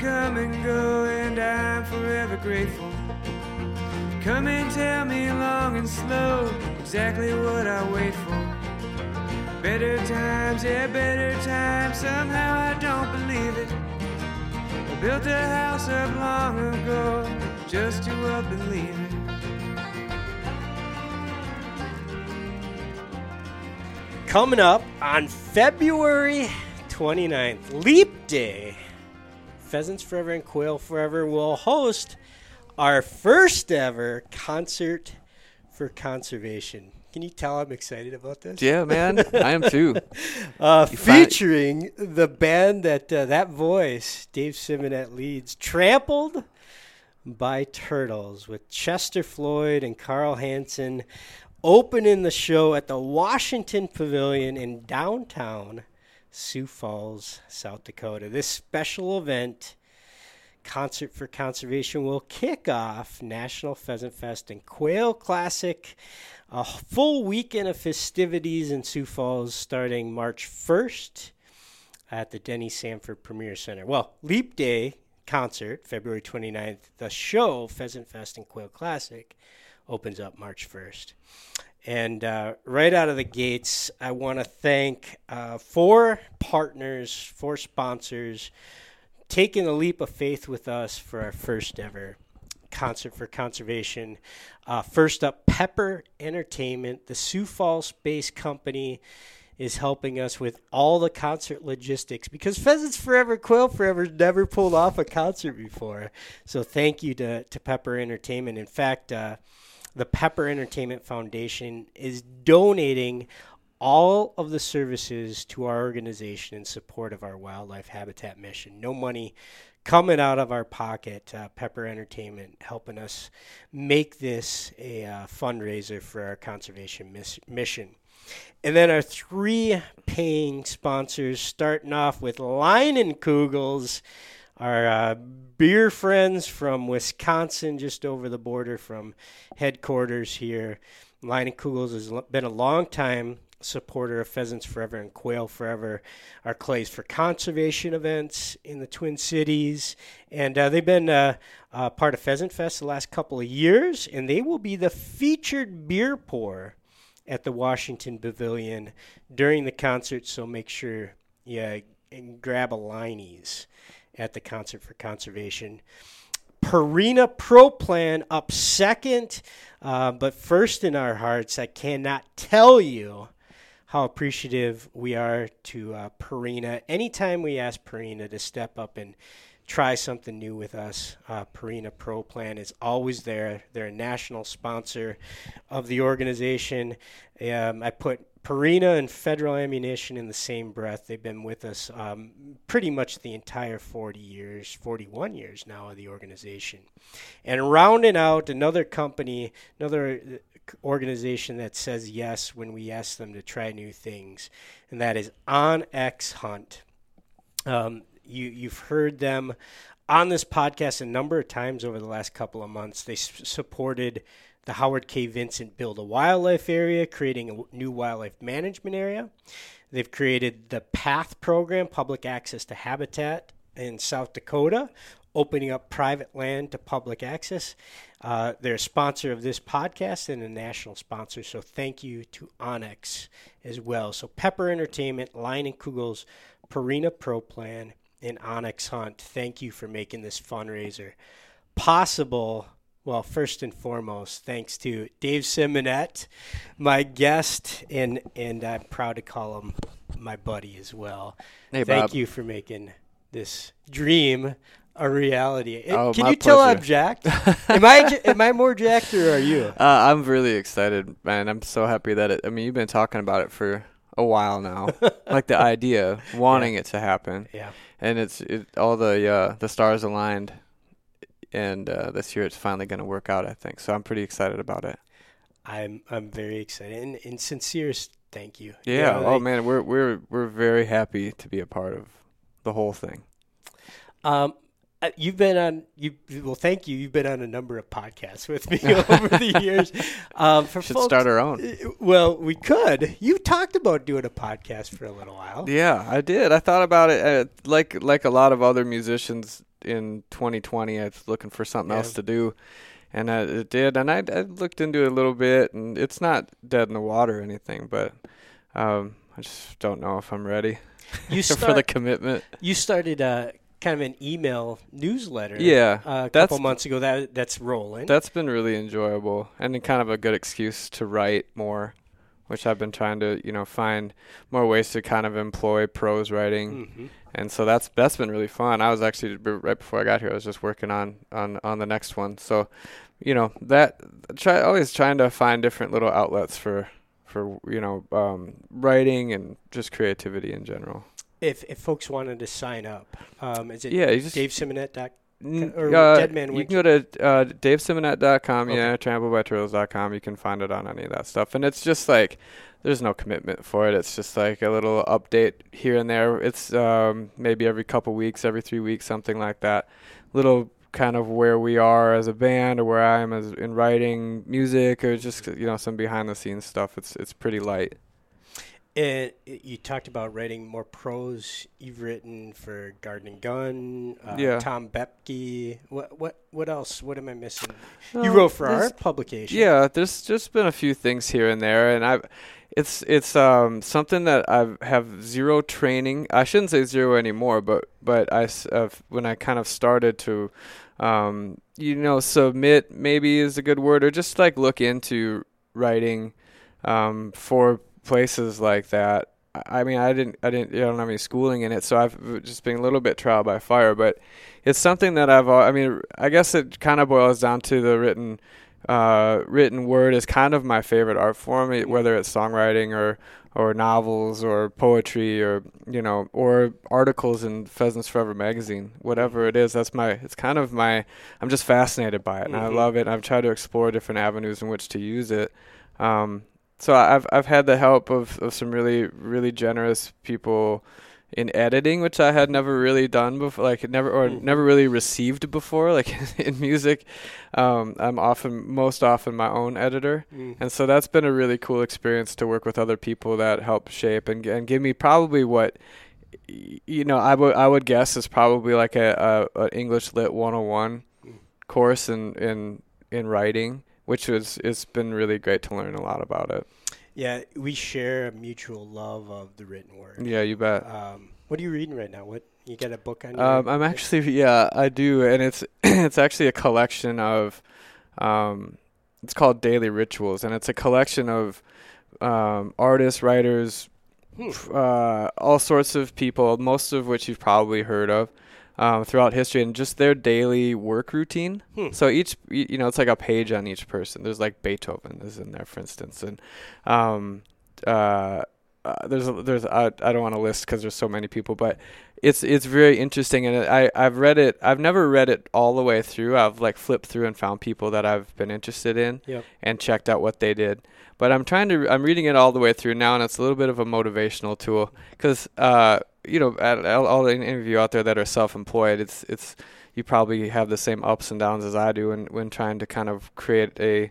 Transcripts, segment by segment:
Come and go, and I'm forever grateful. Come and tell me long and slow exactly what I wait for. Better times, yeah, better times. Somehow I don't believe it. I built a house up long ago just to up and leave it. Coming up on February 29th, Leap Day, Pheasants Forever and Quail Forever will host our first ever concert for conservation. Can you tell I'm excited about this? Yeah, man, I am too. Uh, You find- featuring the band that uh, that voice, Dave Simonett leads, Trampled by Turtles with Chester Floyd and Carl Hansen opening the show at the Washington Pavilion in downtown Sioux Falls, South Dakota. This special event, Concert for Conservation, will kick off National Pheasant Fest and Quail Classic. A full weekend of festivities in Sioux Falls starting March 1st at the Denny Sanford Premier Center. Well, Leap Day concert, February 29th. The show, Pheasant Fest and Quail Classic, opens up March 1st. And uh, right out of the gates, I want to thank uh, four partners, four sponsors, taking a leap of faith with us for our first ever concert for conservation. Uh, first up, Pepper Entertainment, the Sioux Falls based company, is helping us with all the concert logistics because Pheasants Forever, Quail Forever never pulled off a concert before. So thank you to, to Pepper Entertainment. In fact, uh, the Pepper Entertainment Foundation is donating all of the services to our organization in support of our wildlife habitat mission. No money coming out of our pocket. Uh, Pepper Entertainment helping us make this a uh, fundraiser for our conservation miss- mission. And then our three paying sponsors, starting off with Leinenkugel's, our uh, beer friends from Wisconsin, just over the border from headquarters here. Leinenkugel's has been a long time supporter of Pheasants Forever and Quail Forever, our Clays for Conservation events in the Twin Cities. And uh, they've been uh, uh, part of Pheasant Fest the last couple of years, and they will be the featured beer pour at the Washington Pavilion during the concert. So make sure you grab a Liney's at the Concert for Conservation. Purina Pro Plan up second, uh, but first in our hearts, I cannot tell you how appreciative we are to uh, Purina. Anytime we ask Purina to step up and try something new with us, uh, Purina Pro Plan is always there. They're a national sponsor of the organization. Um, I put Purina and Federal Ammunition in the same breath. They've been with us um, pretty much the entire 40 years, 41 years now of the organization. And rounding out another company, another uh, organization that says yes when we ask them to try new things, and that is onX Hunt. Um, you, you've heard them on this podcast a number of times over the last couple of months. They s- supported the Howard K. Vincent Build a Wildlife Area, creating a new wildlife management area. They've created the PATH program, public access to habitat in South Dakota, opening up private land to public access. Uh, they're a sponsor of this podcast and a national sponsor, so thank you to onX as well. So Pepper Entertainment, Line and Kugels, Purina Pro Plan, and onX Hunt, thank you for making this fundraiser possible. Well, first and foremost, thanks to Dave Simonett, my guest, and and I'm proud to call him my buddy as well. Hey, Thank Bob. you for making this dream a reality. Oh, Can you tell I'm pleasure. jacked? am I am I more jacked or are you? Uh, I'm really excited, man. I'm so happy that it. I mean, you've been talking about it for a while now, like the idea, wanting it to happen, Yeah. and it's it, all the uh, the stars aligned, and uh, this year it's finally going to work out. I think so. I'm pretty excited about it. I'm I'm very excited and, and sincerest thank you. You Yeah. know, oh like, man, we're we're we're very happy to be a part of the whole thing. Um, Uh, you've been on you well thank you you've been on a number of podcasts with me over the years um, for Should folks, start our own. uh, well we could you talked about doing a podcast for a little while Yeah, I did. I thought about it uh, like like a lot of other musicians in 2020. I was looking for something Yeah. else to do, and I it did. And I, I looked into it a little bit, and it's not dead in the water or anything, but um, I just don't know if I'm ready you for the commitment. you started uh, kind of an email newsletter Yeah, uh, a couple months ago that that's rolling That's been really enjoyable and kind of a good excuse to write more, which I've been trying to, you know, find more ways to kind of employ prose writing. hmm And so that's that's been really fun. I was actually right before I got here, I was just working on on on the next one. So, you know, that try always trying to find different little outlets for for you know um, writing and just creativity in general. if if folks wanted to sign up um, is it Yeah, just davesimonett.com or uh, Deadman you can go to uh, davesimonett.com, Okay. yeah, trampledbyturtles.com. You can find it on any of that stuff. And it's just like, there's no commitment for it. It's just like a little update here and there. It's um, maybe every couple weeks, every three weeks, something like that. Little kind of where we are as a band or where I am as in writing music or just you know some behind the scenes stuff. It's it's pretty light. And you talked about writing more prose. You've written for Garden and Gun, uh, Yeah. Tom Bepke. What what what else? What am I missing? You wrote for our publication. Yeah, there's just been a few things here and there, and I've it's it's um something that I have zero training. I shouldn't say zero anymore, but but I uh, when I kind of started to um you know submit maybe is a good word or just like look into writing um for places like that. I I mean, I didn't, I didn't, I don't have any schooling in it, so I've just been a little bit trial by fire. But it's something that I've, I mean, I guess it kind of boils down to the written, uh, written word is kind of my favorite art form, whether it's songwriting or or novels or poetry or you know or articles in Pheasants Forever magazine, whatever it is. That's my, it's kind of my, I'm just fascinated by it, and I Mhm. love it. I've tried to explore different avenues in which to use it. Um, so I've I've had the help of, of some really really generous people in editing, which I had never really done before, like never or Mhm. never really received before. Like in music, um, I'm often most often my own editor, Mm. and so that's been a really cool experience to work with other people that help shape and and give me probably what you know I would I would guess is probably like a, a, a English Lit 101 Mm. course in in in writing, which was it's been really great to learn a lot about it. Yeah, we share a mutual love of the written word. Yeah, you bet. Um, what are you reading right now? What you got a book on? your- Um, I'm actually yeah, I do, and it's it's actually a collection of, um, it's called Daily Rituals, and it's a collection of, um, artists, writers, Hmm. uh, all sorts of people, most of which you've probably heard of, um, throughout history, and just their daily work routine. Hmm. So each, you know, it's like a page on each person. There's like Beethoven is in there, for instance, and um, uh, uh, there's a, there's I, I don't want to list because there's so many people, but it's it's very interesting, and I I've read it. I've never read it all the way through. I've like flipped through and found people that I've been interested in, Yep. and checked out what they did. But I'm trying to I'm reading it all the way through now, and it's a little bit of a motivational tool because uh you know at, at all the interview out there that are self-employed, it's it's you probably have the same ups and downs as I do when when trying to kind of create a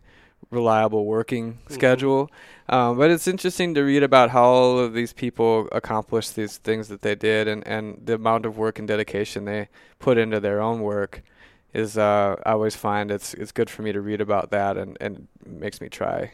reliable working Mhm. schedule. Um, but it's interesting to read about how all of these people accomplished these things that they did, and, and the amount of work and dedication they put into their own work is. Uh, I always find it's it's good for me to read about that, and and makes me try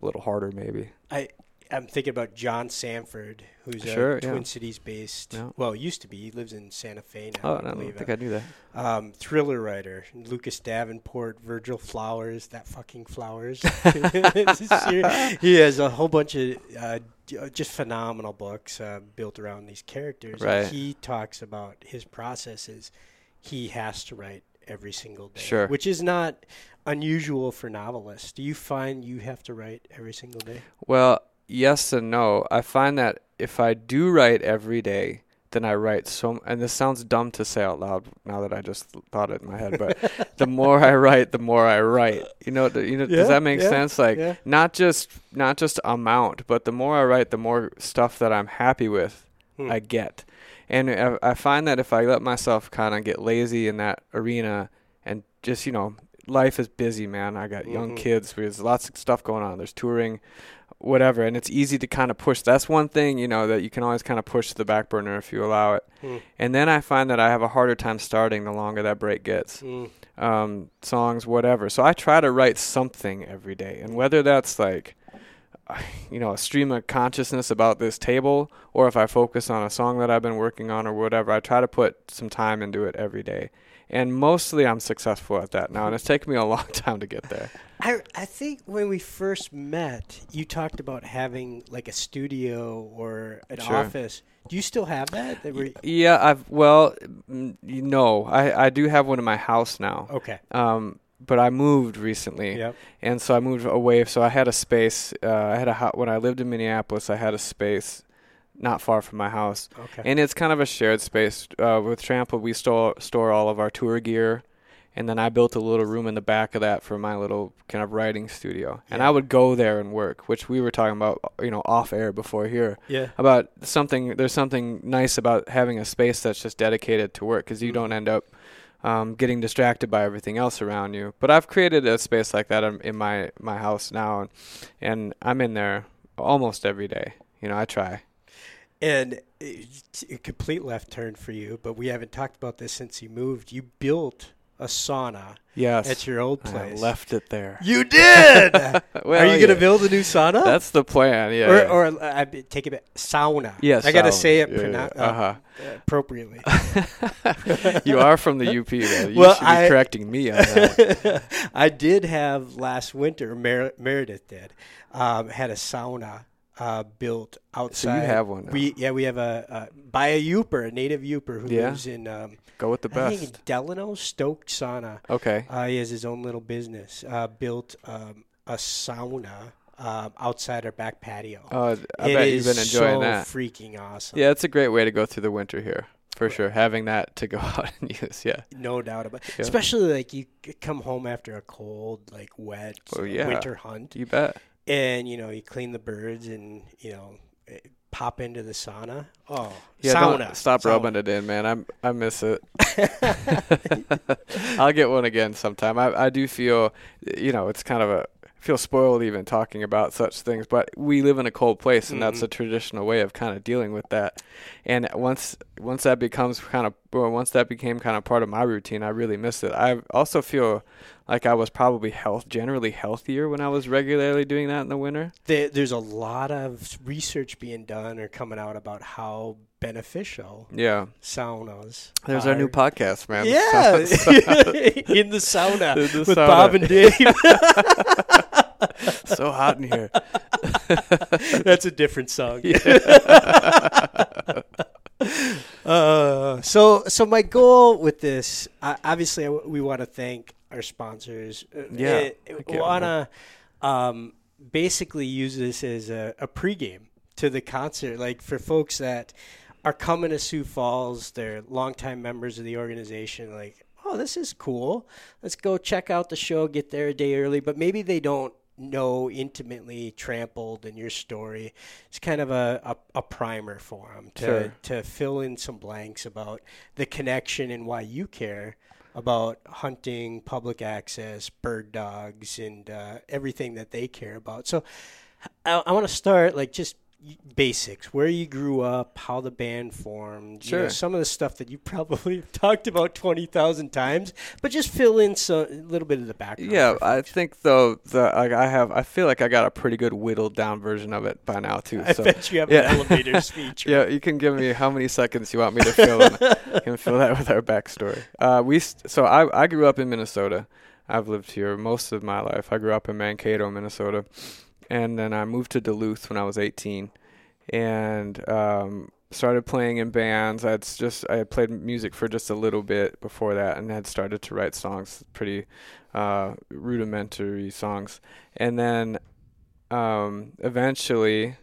a little harder, maybe. I I'm thinking about John Sandford, who's Sure, a yeah. Twin Cities based. Yeah. Well, used to be. He lives in Santa Fe now. Oh, I I don't think I knew that. um, thriller writer Lucas Davenport, Virgil Flowers, that fucking Flowers. he has a whole bunch of uh, just phenomenal books uh, built around these characters. Right. he talks about his processes. He has to write every single day, Sure. which is not unusual for novelists. Do you find you have to write every single day? Well, yes and no. I find that if I do write every day, then I write so. And this sounds dumb to say out loud now that I just thought it in my head, but the more I write, the more I write. You know, you know. Yeah, does that make yeah, sense? Like yeah. not just not just amount, but the more I write, the more stuff that I'm happy with Hmm. I get. And I, I find that if I let myself kind of get lazy in that arena and just, you know, life is busy, man. I got young Mhm. kids. There's lots of stuff going on. There's touring, whatever. And it's easy to kind of push. That's one thing, you know, that you can always kind of push to the back burner if you allow it. Hmm. And then I find that I have a harder time starting the longer that break gets Hmm. um, songs, whatever. So I try to write something every day, and whether that's like, you know, a stream of consciousness about this table, or if I focus on a song that I've been working on or whatever, I try to put some time into it every day. And mostly I'm successful at that now, and it's taken me a long time to get there. I I think when we first met, you talked about having like a studio or an Sure. office. Do you still have that? that Yeah, I've well, mm, know, I I do have one in my house now. okay. Um, but I moved recently. Yep. and so I moved away. So I had a space. Uh, I had a ho- when I lived in Minneapolis. I had a space not far from my house, Okay. and it's kind of a shared space. Uh, with Trample, we store store all of our tour gear, and then I built a little room in the back of that for my little kind of writing studio. And I would go there and work, which we were talking about, you know, off air before here yeah. about something. There's something nice about having a space that's just dedicated to work because you don't Mhm. end up um, getting distracted by everything else around you. But I've created a space like that in, in my my house now, and, and I'm in there almost every day. You know, I try. And a complete left turn for you, but we haven't talked about this since you moved. You built a sauna Yes, at your old I place. left it there. You did. Well, Are you going to build a new sauna? That's the plan. Yeah. or, yeah. or uh, take it back. Sauna. Yes, I got to say it Yeah, pronou- yeah. uh, Uh-huh. appropriately. you are from the UP, man. You Well, should be I- correcting me on that. I did have last winter. Mer- Meredith did um, had a sauna uh, built outside. you have one now. We yeah we have a, a by a Yooper, a native Yooper who Yeah. lives in um, Go with the I think in best. Delano, Stoke Sauna. Okay. Uh, he has his own little business. Uh, built um, a sauna um, outside our back patio. Uh, I It bet you've been enjoying so that. freaking awesome. Yeah, it's a great way to go through the winter here, for sure. Having that to go out and use, yeah. No doubt about it. Yeah. Especially like you come home after a cold, like wet Oh, yeah. winter hunt, You bet. And you know you clean the birds and you know eh, pop into the sauna. Oh, Yeah, sauna! don't stop sauna. rubbing it in, man. I'm I miss it. I'll get one again sometime. I I do feel, you know, it's kind of a I feel spoiled even talking about such things, but we live in a cold place, and that's Mhm. a traditional way of kind of dealing with that. And once once that becomes kind of well, once that became kind of part of my routine, I really miss it. I also feel like I was probably health generally healthier when I was regularly doing that in the winter. There's a lot of research being done or coming out about how beneficial Yeah, saunas. there's our new podcast, man. Yeah, in the sauna In the with sauna. Bob and Dave. so hot in here. That's a different song. uh, so, so my goal with this, uh, obviously, I we want to thank our sponsors. Uh, Yeah, we want to um, basically use this as a, a pregame to the concert, like for folks that are coming to Sioux Falls, they're longtime members of the organization, like. Oh, this is cool. Let's go check out the show, get there a day early, but maybe they don't know intimately trampled in your story. It's kind of a, a, a primer for them to, Sure. to fill in some blanks about the connection and why you care about hunting, public access, bird dogs, and uh, everything that they care about. So I, I want to start like just basics where you grew up how the band formed you know, some of the stuff that you probably have talked about 20,000 times but just fill in so, a little bit of the background Yeah, I think though the like I have I feel like I got a pretty good whittled down version of it by now too. I so bet you have yeah. an elevator speech. yeah, you can give me how many seconds you want me to fill in. Can fill that with our backstory. Uh, we st- so I I grew up in Minnesota. I've lived here most of my life. I grew up in Mankato, Minnesota, and then I moved to Duluth when I was 18, and um, started playing in bands. I'd just I had played music for just a little bit before that, and had started to write songs, pretty uh, rudimentary songs, and then um, eventually.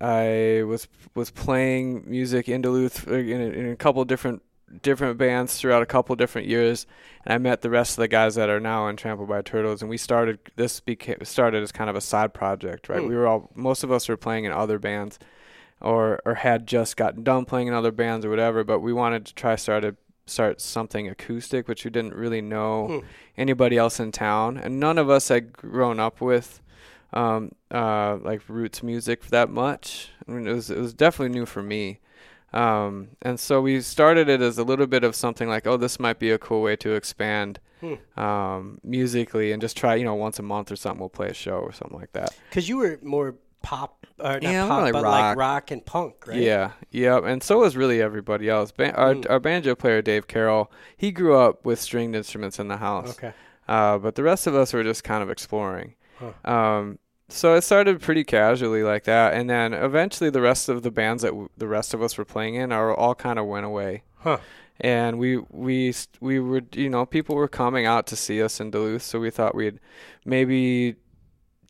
I was was playing music in Duluth uh, in a, in a couple different different bands throughout a couple different years, and I met the rest of the guys that are now in Trampled by Turtles, and we started this became started as kind of a side project, right? Hmm. We were all most of us were playing in other bands or or had just gotten done playing in other bands or whatever. But we wanted to try started start something acoustic, which we didn't really know Hmm. anybody else in town, and none of us had grown up with um, uh, like roots music that much. I mean, it was it was definitely new for me. Um, and so we started it as a little bit of something like, oh, this might be a cool way to expand Hmm. um, musically and just try, you know, once a month or something, we'll play a show or something like that. Because you were more pop, or not Yeah, pop, like but rock. like rock and punk, right? Yeah, yeah, and so was really everybody else. Our Mm. our banjo player Dave Carroll, he grew up with stringed instruments in the house. Okay. Uh, but the rest of us were just kind of exploring. Huh. Um, so it started pretty casually like that, and then eventually the rest of the bands that w- the rest of us were playing in are all kind of went away. Huh. And we we we were you know people were coming out to see us in Duluth, so we thought we'd maybe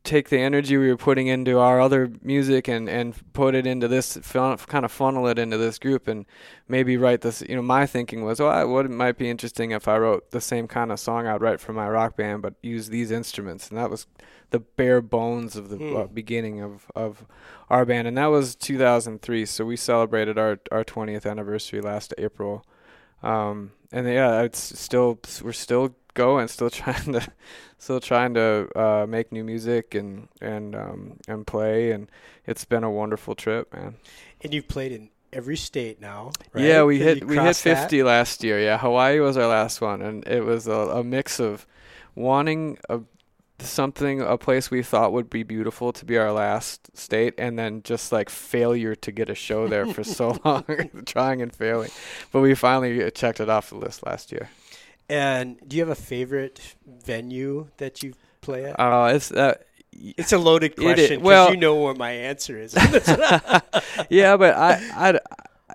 take the energy we were putting into our other music and and put it into this fun, kind of funnel it into this group and maybe write this you know my thinking was well I, what might be interesting if I wrote the same kind of song I'd write for my rock band but use these instruments and that was the bare bones of the Hmm. uh, beginning of of our band and that was 2003 so we celebrated our our 20th anniversary last April um and yeah it's still we're still going still trying to still trying to uh, make new music and and um, and play, and it's been a wonderful trip, man. And you've played in every state now, right? Yeah, we hit we hit crossed that. 50 last year. Yeah, Hawaii was our last one, and it was a, a mix of wanting a something a place we thought would be beautiful to be our last state and then just like failure to get a show there for so long trying and failing but we finally checked it off the list last year And do you have a favorite venue that you play at? uh it's uh, it's a loaded question because well- you know what my answer is. yeah, but I, I,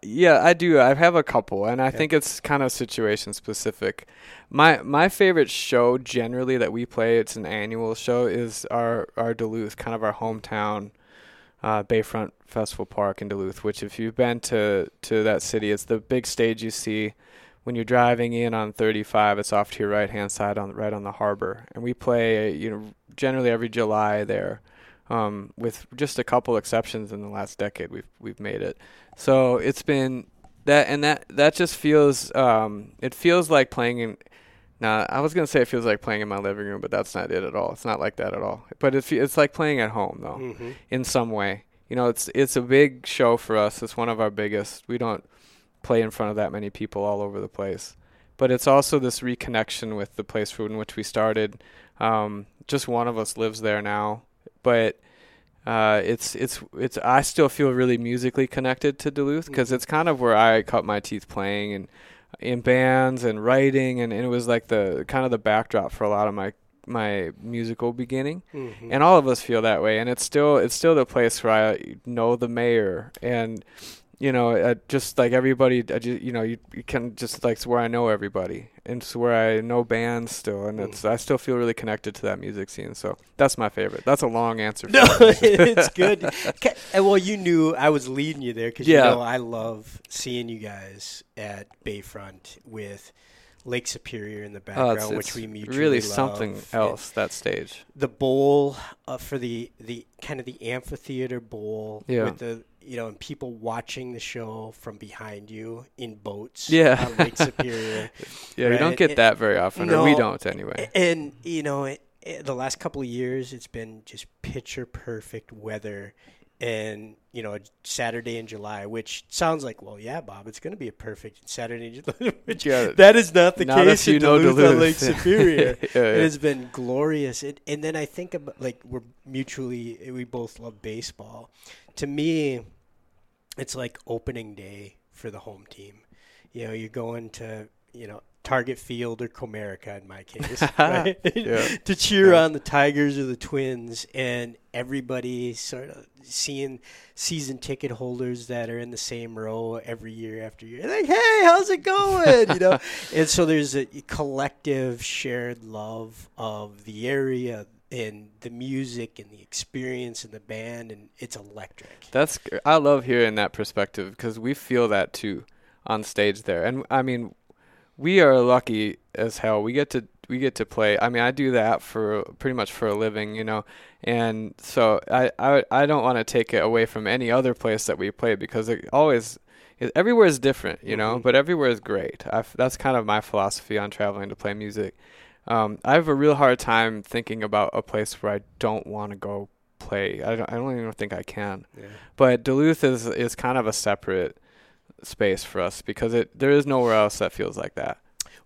yeah, I do. I have a couple, and I Yeah. think it's kind of situation specific. My my favorite show generally that we play, it's an annual show, is our our Duluth, kind of our hometown, uh, Bayfront Festival Park in Duluth. Which, if you've been to to that city, it's the big stage you see when you're driving in on 35. It's off to your right hand side on right on the harbor, and we play you know generally every July there um, with just a couple exceptions in the last decade we've we've made it. So it's been that and that that just feels um, it feels like playing in. Now I was gonna say it feels like playing in my living room, but that's not it at all. It's not like that at all. But it's it's like playing at home though, Mhm. in some way. You know, it's it's a big show for us. It's one of our biggest. We don't play in front of that many people all over the place. But it's also this reconnection with the place in which we started. Um, just one of us lives there now, but uh, it's it's it's. I still feel really musically connected to Duluth because Mhm. it's kind of where I cut my teeth playing and in bands and writing, and, and it was like the kind of the backdrop for a lot of my my musical beginning Mhm. and all of us feel that way and it's still it's still the place where i know the mayor and you know uh, just like everybody I ju- you know you, you can just like it's where i know everybody and it's where i know bands still and it's i still feel really connected to that music scene so that's my favorite that's a long answer No, it's good. And well, you knew I was leading you there because Yeah. you know I love seeing you guys at Bayfront with Lake Superior in the Oh, background, it's, which we mutually really love. something And else that stage The bowl uh, for the the kind of the amphitheater bowl Yeah. with the you know and people watching the show from behind you in boats Yeah. on Lake Superior. yeah we Right, don't get it- that very often or we don't anyway And you know, it, it- the last couple of years, it's been just picture perfect weather, and you know, Saturday in July, which sounds like, well, yeah, Bob, it's going to be a perfect Saturday in July. which Yeah. that is not the Not case if you in know Duluth, on Duluth. Lake Superior. Yeah, yeah. It has been glorious, it, and then I think about like we're mutually we both love baseball. To me, it's like opening day for the home team. You know, you're going to you know Target Field or Comerica in my case, right? To cheer Yeah. on the Tigers or the Twins, and everybody sort of seeing season ticket holders that are in the same row every year after year. Like, hey, how's it going? You know, and so there's a collective shared love of the area and the music and the experience and the band, and it's electric. That's I love hearing that perspective because we feel that too on stage there. And I mean, we are lucky as hell. We get to we get to play. I mean, I do that for pretty much for a living, you know, and so I I, I don't want to take it away from any other place that we play because it always it, everywhere is different, you know, Mhm. but everywhere is great. i that's kind of my philosophy on traveling to play music. Um, I have a real hard time thinking about a place where I don't want to go play. I don't, I don't even think I can. Yeah. But Duluth is is kind of a separate space for us because it there is nowhere else that feels like that.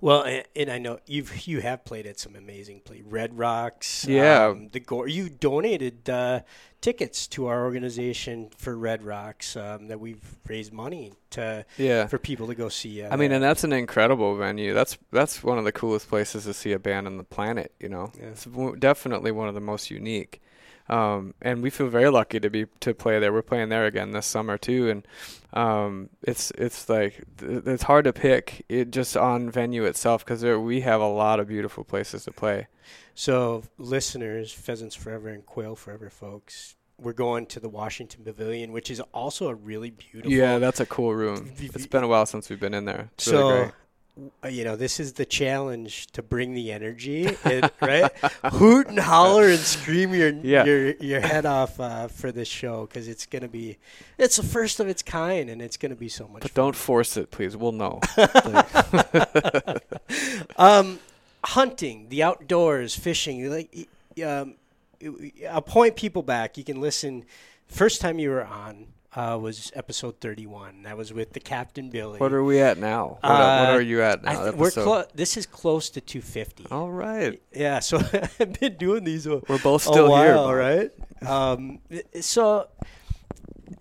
Well, and, and I know you've you have played at some amazing play. Red Rocks, Yeah. um, the Gorge. You donated uh, tickets to our organization for Red Rocks um, that we've raised money to Yeah. for people to go see. Uh, I mean, and that's an incredible venue. That's that's one of the coolest places to see a band on the planet. You know, Yeah. it's definitely one of the most unique. Um, and we feel very lucky to be to play there. We're playing there again this summer too, and um, it's it's like th- it's hard to pick it just on venue itself because we have a lot of beautiful places to play. So, listeners, Pheasants Forever and Quail Forever, folks, we're going to the Washington Pavilion, which is also a really beautiful. Yeah, that's a cool room. It's been a while since we've been in there. It's so, really you know, this is the challenge to bring the energy, and, right? Hoot and holler and scream your Yeah. your your head off uh, for this show because it's gonna be, it's the first of its kind, and it's gonna be so much. But fun. don't force it, please. We'll know. um, hunting, the outdoors, fishing. Like, um, I'll point people back. You can listen. First time you were on uh, was episode thirty-one. That was with the Captain Billy. what are we at now? What, Uh, what are you at now? th- we're clo- This is close to two fifty. All right. Yeah, so I've been doing these a, We're both still here. while, Bob. right? Um, so,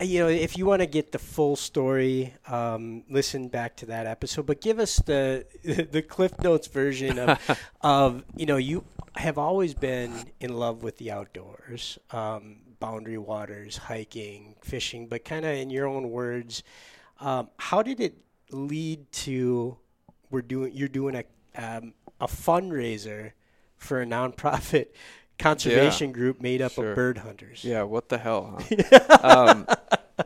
you know, if you want to get the full story, um, listen back to that episode. But give us the the Cliff Notes version of, of you know, you have always been in love with the outdoors, um, boundary waters, hiking, fishing. But kind of in your own words, um, how did it lead to we're doing you're doing a um, a fundraiser for a nonprofit conservation group made up Sure. of bird hunters. Yeah, what the hell, huh? um,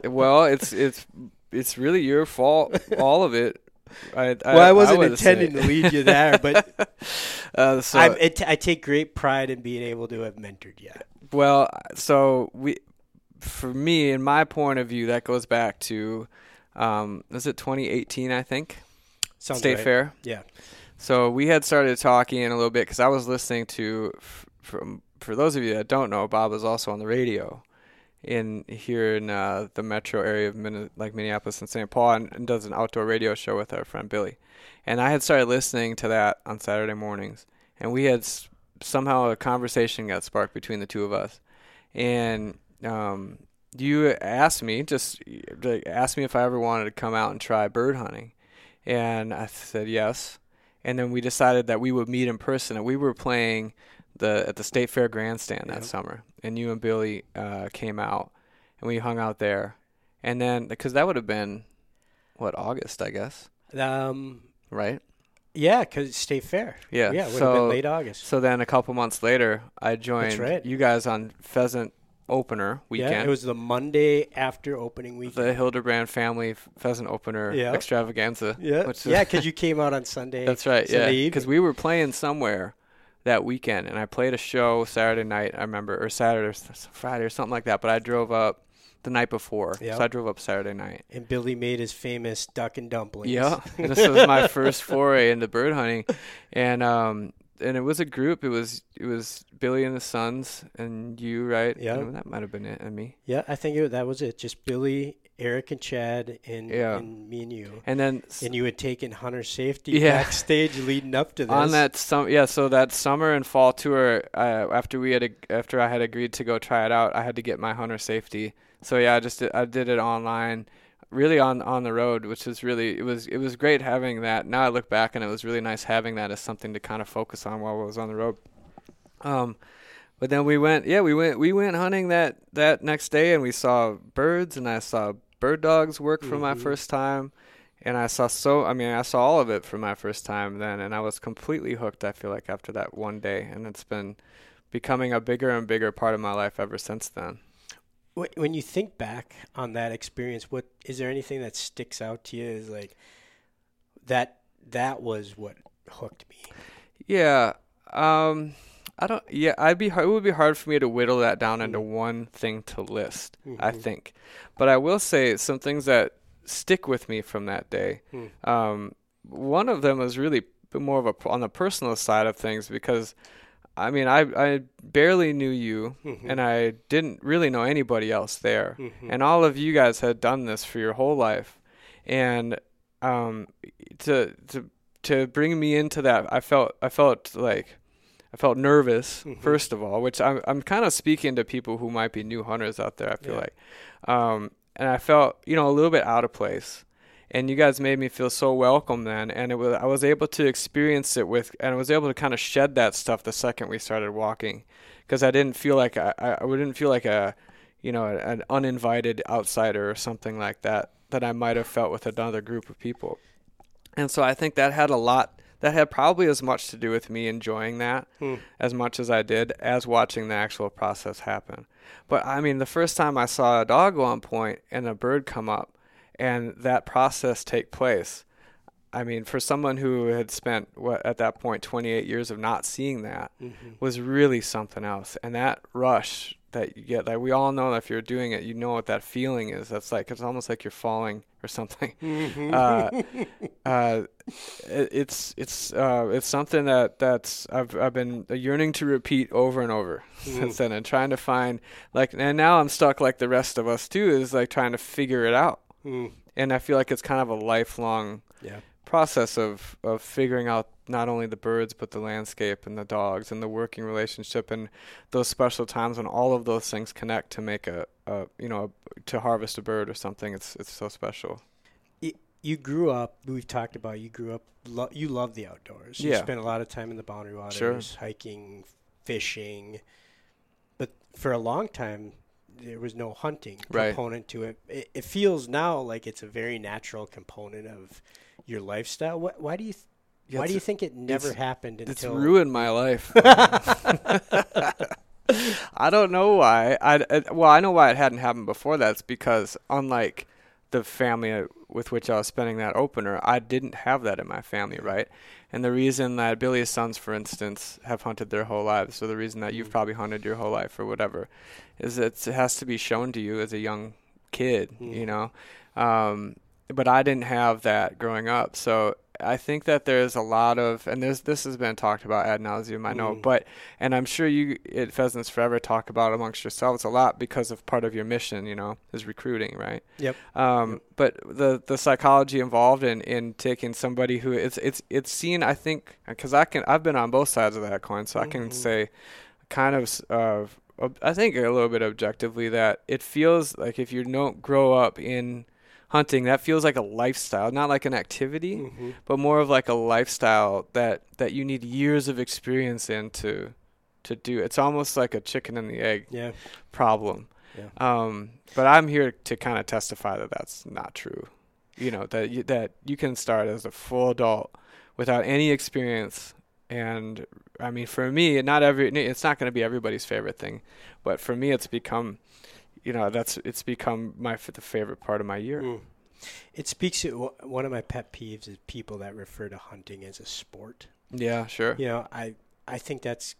well, it's it's it's really your fault, all of it. I, Well, I wasn't say. intending to lead you there, but Uh, so, I take great pride in being able to have mentored you. Well, so we, for me, in my point of view, that goes back to, um, was it 2018? I think Sounds State right. Fair. Yeah. So we had started talking a little bit because I was listening to, f- from for those of you that don't know, Bob is also on the radio, in here in uh, the metro area of Min- like Minneapolis and St. Paul, and, and does an outdoor radio show with our friend Billy. And I had started listening to that on Saturday mornings, and we had somehow a conversation got sparked between the two of us, and um, you asked me just like, asked me if I ever wanted to come out and try bird hunting, and I said yes. And then we decided that we would meet in person, and we were playing the at the State Fair grandstand that Yep. summer, and you and Billy uh, came out, and we hung out there, and then because that would have been what August, I guess, Um, right? Yeah, because State Fair. Yeah. Yeah, it would so, have been late August. So then a couple months later, I joined right. you guys on Pheasant Opener weekend. Yeah, it was the Monday after opening weekend. the Hildebrand Family Pheasant Opener Yeah. Extravaganza. yeah, yeah, because you came out on Sunday. That's right. Sunday yeah, because we were playing somewhere that weekend, and I played a show Saturday night. I remember, or Saturday, or Friday, or something like that. But I drove up the night before, Yep. so I drove up Saturday night. and Billy made his famous duck and dumplings. Yeah, this was my first foray into bird hunting, and um, and it was a group. It was it was Billy and the Sons and you, right? Yeah. That might have been it, and me. Yeah, I think it, that was it. Just Billy, Eric, and Chad, and, Yeah. and me and you. And then And you had taken hunter safety Yeah. backstage leading up to this. on that sum yeah so that summer and fall tour uh, after we had ag- after i had agreed to go try it out i had to get my hunter safety so yeah i just did, i did it online really on on the road which is really it was it was great having that now i look back and it was really nice having that as something to kind of focus on while i was on the road um but then we went yeah we went we went hunting that that next day and we saw birds and i saw bird dogs work for my Mhm. first time and I saw so I mean I saw all of it for my first time then and I was completely hooked I feel like after that one day and it's been becoming a bigger and bigger part of my life ever since then. Wh- when you think back on that experience, what is there anything that sticks out to you? Is like that that was what hooked me. Yeah. Um, I don't. Yeah, I'd be. It would be hard for me to whittle that down into one thing to list. I Mhm. think, but I will say some things that stick with me from that day. Hmm. Um, one of them was really more of a on the personal side of things because, I mean, I I barely knew you, Mhm. and I didn't really know anybody else there, Mhm. and all of you guys had done this for your whole life, and um, to to to bring me into that, I felt I felt like I felt nervous Mhm. first of all, which I'm I'm kind of speaking to people who might be new hunters out there. I feel Yeah. like, um, and I felt you know a little bit out of place, and you guys made me feel so welcome then, and it was I was able to experience it with, and I was able to kind of shed that stuff the second we started walking, because I didn't feel like I I didn't feel like a you know an uninvited outsider or something like that that I might have felt with another group of people, and so I think that had a lot. That had probably as much to do with me enjoying that Hmm. as much as I did as watching the actual process happen. But I mean, the first time I saw a dog go on point and a bird come up and that process take place, I mean, for someone who had spent what at that point 28 years of not seeing that Mhm. was really something else. And that rush that you get, like we all know if you're doing it, you know what that feeling is. That's like it's almost like you're falling or something. Mhm. Uh, uh, it, it's it's uh, it's something that that's I've I've been yearning to repeat over and over since then, and trying to find like, and now I'm stuck like the rest of us too, is like trying to figure it out, Mm. and I feel like it's kind of a lifelong Yeah. process of of figuring out not only the birds but the landscape and the dogs and the working relationship and those special times when all of those things connect to make a, a you know to harvest a bird or something. It's it's so special. You grew up. We've talked about. You grew up. Lo- you love the outdoors. You Yeah. spent a lot of time in the Boundary Waters, Sure. hiking, fishing. But for a long time, there was no hunting Right. component to it. it. It feels now like it's a very natural component of your lifestyle. Why, why do you? Th- Yeah, why do you think it never happened It's ruined my life. I don't know why. I, I well, I know why it hadn't happened before. That's because unlike the family uh, with which I was spending that opener, I didn't have that in my family, right? And the reason that Billy's sons, for instance, have hunted their whole lives, or the reason that you've Mm. probably hunted your whole life, or whatever, is it has to be shown to you as a young kid, you Mm. know. Um, but I didn't have that growing up, so I think that there's a lot of, and there's this has been talked about ad nauseum, I know, Mm. but and I'm sure you at Pheasants Forever talk about amongst yourselves a lot because of part of your mission, you know, is recruiting, right? Yep. Um, Yep. But the the psychology involved in in taking somebody who it's it's it's seen, I think, because I can I've been on both sides of that coin, so I can Mhm. say, kind of. Uh, I think a little bit objectively that it feels like if you don't grow up in hunting, that feels like a lifestyle, not like an activity Mhm. but more of like a lifestyle that that you need years of experience in to to do. It's almost like a chicken and the egg Yeah. problem. Yeah. Um, but I'm here to kind of testify that that's not true. You know that you, that you can start as a full adult without any experience, and I mean for me, not every it's not going to be everybody's favorite thing, but for me, it's become, you know, that's it's become my the favorite part of my year. Mm. It speaks to one of my pet peeves is people that refer to hunting as a sport. Yeah, sure. You know, I I think that's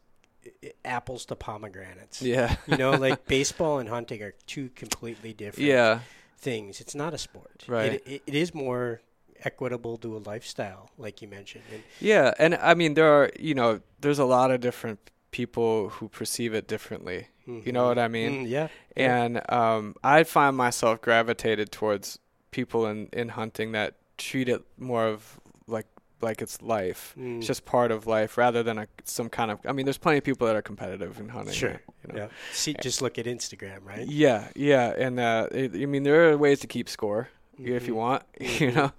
i- i- apples to pomegranates. Yeah. You know, like baseball and hunting are two completely different yeah. things. It's not a sport. Right. It, it, it is more equitable to a lifestyle, like you mentioned. And Yeah, and I mean there are you know there's a lot of different people who perceive it differently. You know what I mean? Mm, yeah. And um, I find myself gravitated towards people in in hunting that treat it more of like like it's life. Mm. It's just part of life rather than a some kind of. I mean, there's plenty of people that are competitive in hunting. Sure. You know? yeah. See, just look at Instagram, right? Yeah, yeah, and uh, it, I mean there are ways to keep score if you Mhm. want, you Mhm. know.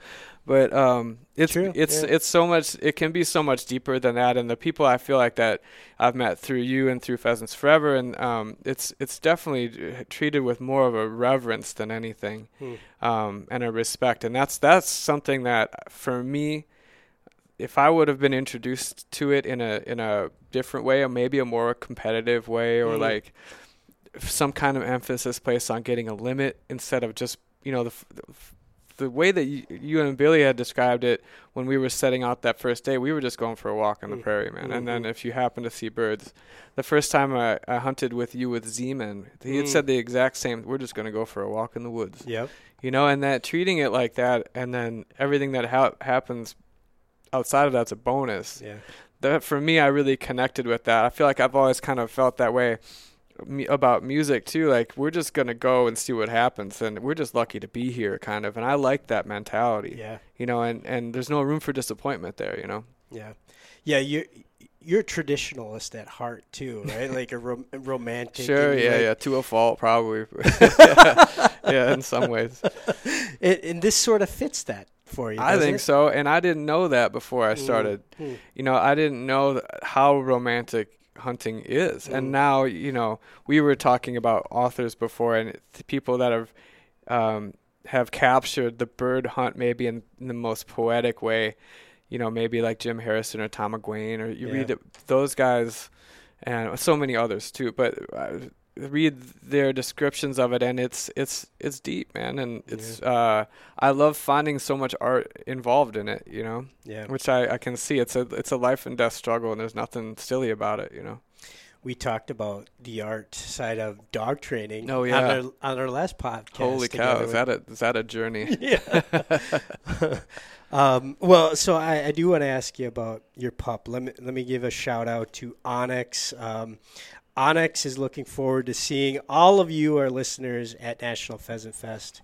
But um, it's True, it's yeah. it's so much. It can be so much deeper than that. And the people I feel like that I've met through you and through Pheasants Forever, and um, it's it's definitely uh, treated with more of a reverence than anything, Hmm. um, and a respect. And that's that's something that for me, if I would have been introduced to it in a in a different way, or maybe a more competitive way, or Mhm. like some kind of emphasis placed on getting a limit instead of just you know the, f- the f- the way that you, you and Billy had described it when we were setting out that first day, we were just going for a walk on the Mm. prairie, man. And then Mhm. if you happen to see birds, the first time I, I hunted with you with Zeman, he had Mm. said the exact same. We're just going to go for a walk in the woods, Yep. you know. And that treating it like that, and then everything that ha- happens outside of that's a bonus. Yeah. That for me, I really connected with that. I feel like I've always kind of felt that way about music too. Like we're just gonna go and see what happens, and we're just lucky to be here, kind of. And I like that mentality, Yeah. you know. And and there's no room for disappointment there, you know. Yeah. Yeah. You. You're a traditionalist at heart too, right? Like a rom- romantic. Sure, yeah, like- yeah, to a fault, probably. yeah, yeah, in some ways, And, and this sort of fits that for you. I think it? so. And I didn't know that before I started. Mm. you know, I didn't know how romantic hunting is. Mm. And now, you know, we were talking about authors before and the people that have um, have captured the bird hunt maybe in, in the most poetic way. You know, maybe like Jim Harrison or Tom McGuane, or you Yeah. read it, those guys, and so many others too. But uh, read their descriptions of it, and it's it's it's deep, man. And it's uh, I love finding so much art involved in it. You know Yeah. which I, I can see it's a it's a life and death struggle and there's nothing silly about it you know We talked about the art side of dog training. Oh, yeah. On our, on our last podcast. holy cow is that a is that a journey yeah. um, well, so I, I do want to ask you about your pup. Let me let me give a shout out to onX. Um, onX is looking forward to seeing all of you, our listeners, at National Pheasant Fest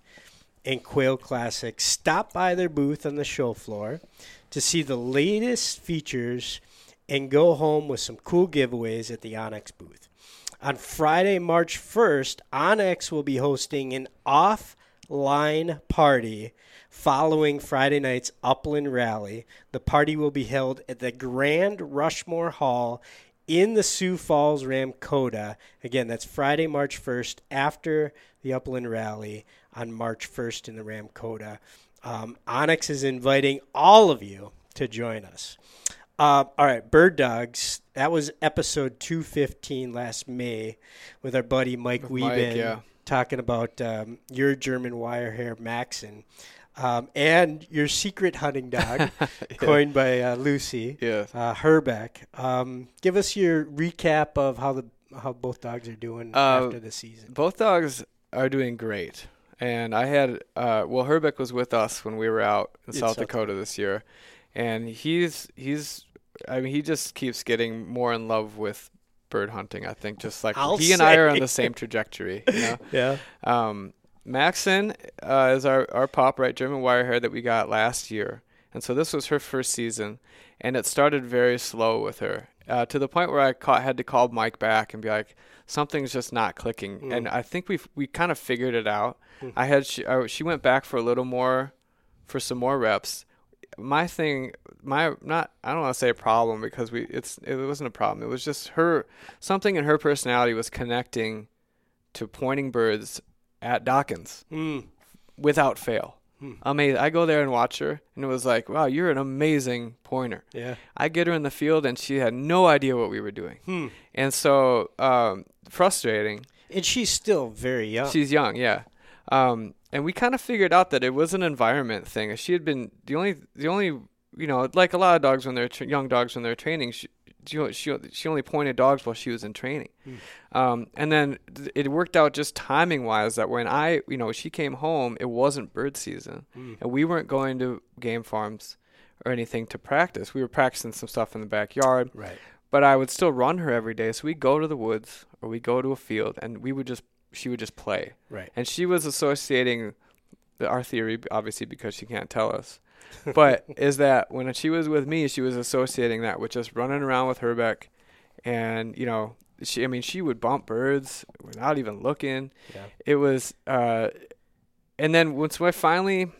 and Quail Classic. Stop by their booth on the show floor to see the latest features and go home with some cool giveaways at the onX booth. On Friday, March 1st, onX will be hosting an offline party following Friday night's Upland Rally. The party will be held at the Grand Rushmore Hall in the Sioux Falls Ramkota. Again, that's Friday, March 1st, after the Upland Rally on March 1st in the Ramkota. Um, onX is inviting all of you to join us. Uh, all right, Bird Dogs. That was episode 215 last May with our buddy Mike With Wieben yeah. talking about um, your German wirehair Maxon um, and your secret hunting dog coined by uh, Lucy yeah uh, Herbeck. Um, give us your recap of how the how both dogs are doing Uh, after the season. both dogs are doing great and I had uh well Herbeck was with us when we were out in In South South Dakota this year and he's he's I mean he just keeps getting more in love with bird hunting I think just like I'll he and I are on the same trajectory you know Yeah. Um, Maxon uh, is our, our pop, right? German wirehair that we got last year. And so this was her first season. And it started very slow with her uh, to the point where I ca- had to call Mike back and be like, something's just not clicking. Mm. And I think we we kind of figured it out. Mm. I had she, uh, she went back for a little more, for some more reps. My thing, my not I don't want to say a problem because we it's it wasn't a problem. It was just her something in her personality was connecting to pointing birds at Dokken's Mm. without fail. Hmm. Amazing. I go there and watch her, and it was like, wow, you're an amazing pointer. Yeah. I get her in the field, and she had no idea what we were doing, Hmm. and so um, frustrating. And she's still very young. She's young, yeah. Um, and we kind of figured out that it was an environment thing. She had been the only, the only, you know, like a lot of dogs when they're tra- young dogs when they're training. She, she, she, she only pointed dogs while she was in training. Hmm. Um, and then th- it worked out just timing wise that when I, you know, she came home, it wasn't bird season, Mm. and we weren't going to game farms or anything to practice. We were practicing some stuff in the backyard, Right. but I would still run her every day. So we'd go to the woods or we'd go to a field, and we would just, she would just play. Right. And she was associating the, our theory, obviously, because she can't tell us. But is that when she was with me, she was associating that with just running around with Herbeck, and you know, she. I mean, she would bump birds without even looking. Yeah. It was, uh, and then once I finally,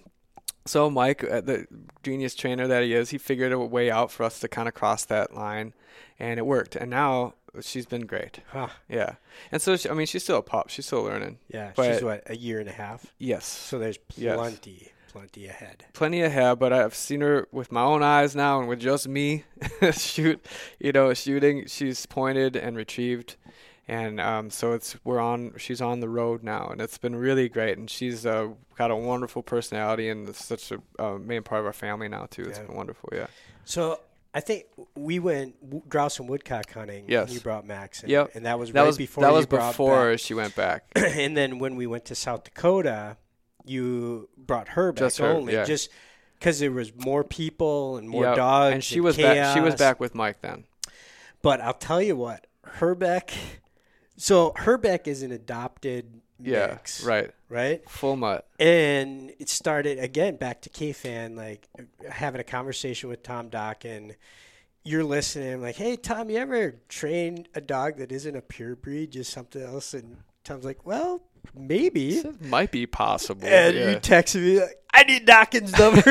so Mike, uh, the genius trainer that he is, he figured a way out for us to kind of cross that line, and it worked. And now she's been great. Huh. Yeah, and so she, I mean, she's still a pup. She's still learning. Yeah. But- she's what a year and a half. Yes. So there's Yes. Plenty, ahead. plenty ahead, but I've seen her with my own eyes now, and with just me shoot, you know, shooting. She's pointed and retrieved, and um, so it's we're on. She's on the road now, and it's been really great. And she's uh, got a wonderful personality, and such a uh, main part of our family now too. It's Yeah. been wonderful. Yeah. So I think we went grouse and woodcock hunting. Yes. And you brought Max. In, Yep. And that was That right was before that was before back- she went back. and then when we went to South Dakota, you brought her back Just her, only, yeah. just because there was more people and more Yep. dogs. and she was back. She was back with Mike then. But I'll tell you what, Herbeck. So Herbeck is an adopted Yeah. mix, Right. Right. Full mutt. And it started again back to KFAN, like having a conversation with Tom Dock, and you're listening, like, "Hey Tom, you ever train a dog that isn't a pure breed, just something else?" And Tom's like, "Well, maybe." It might be possible. And yeah. you text me, like, "I need Dokken's number,"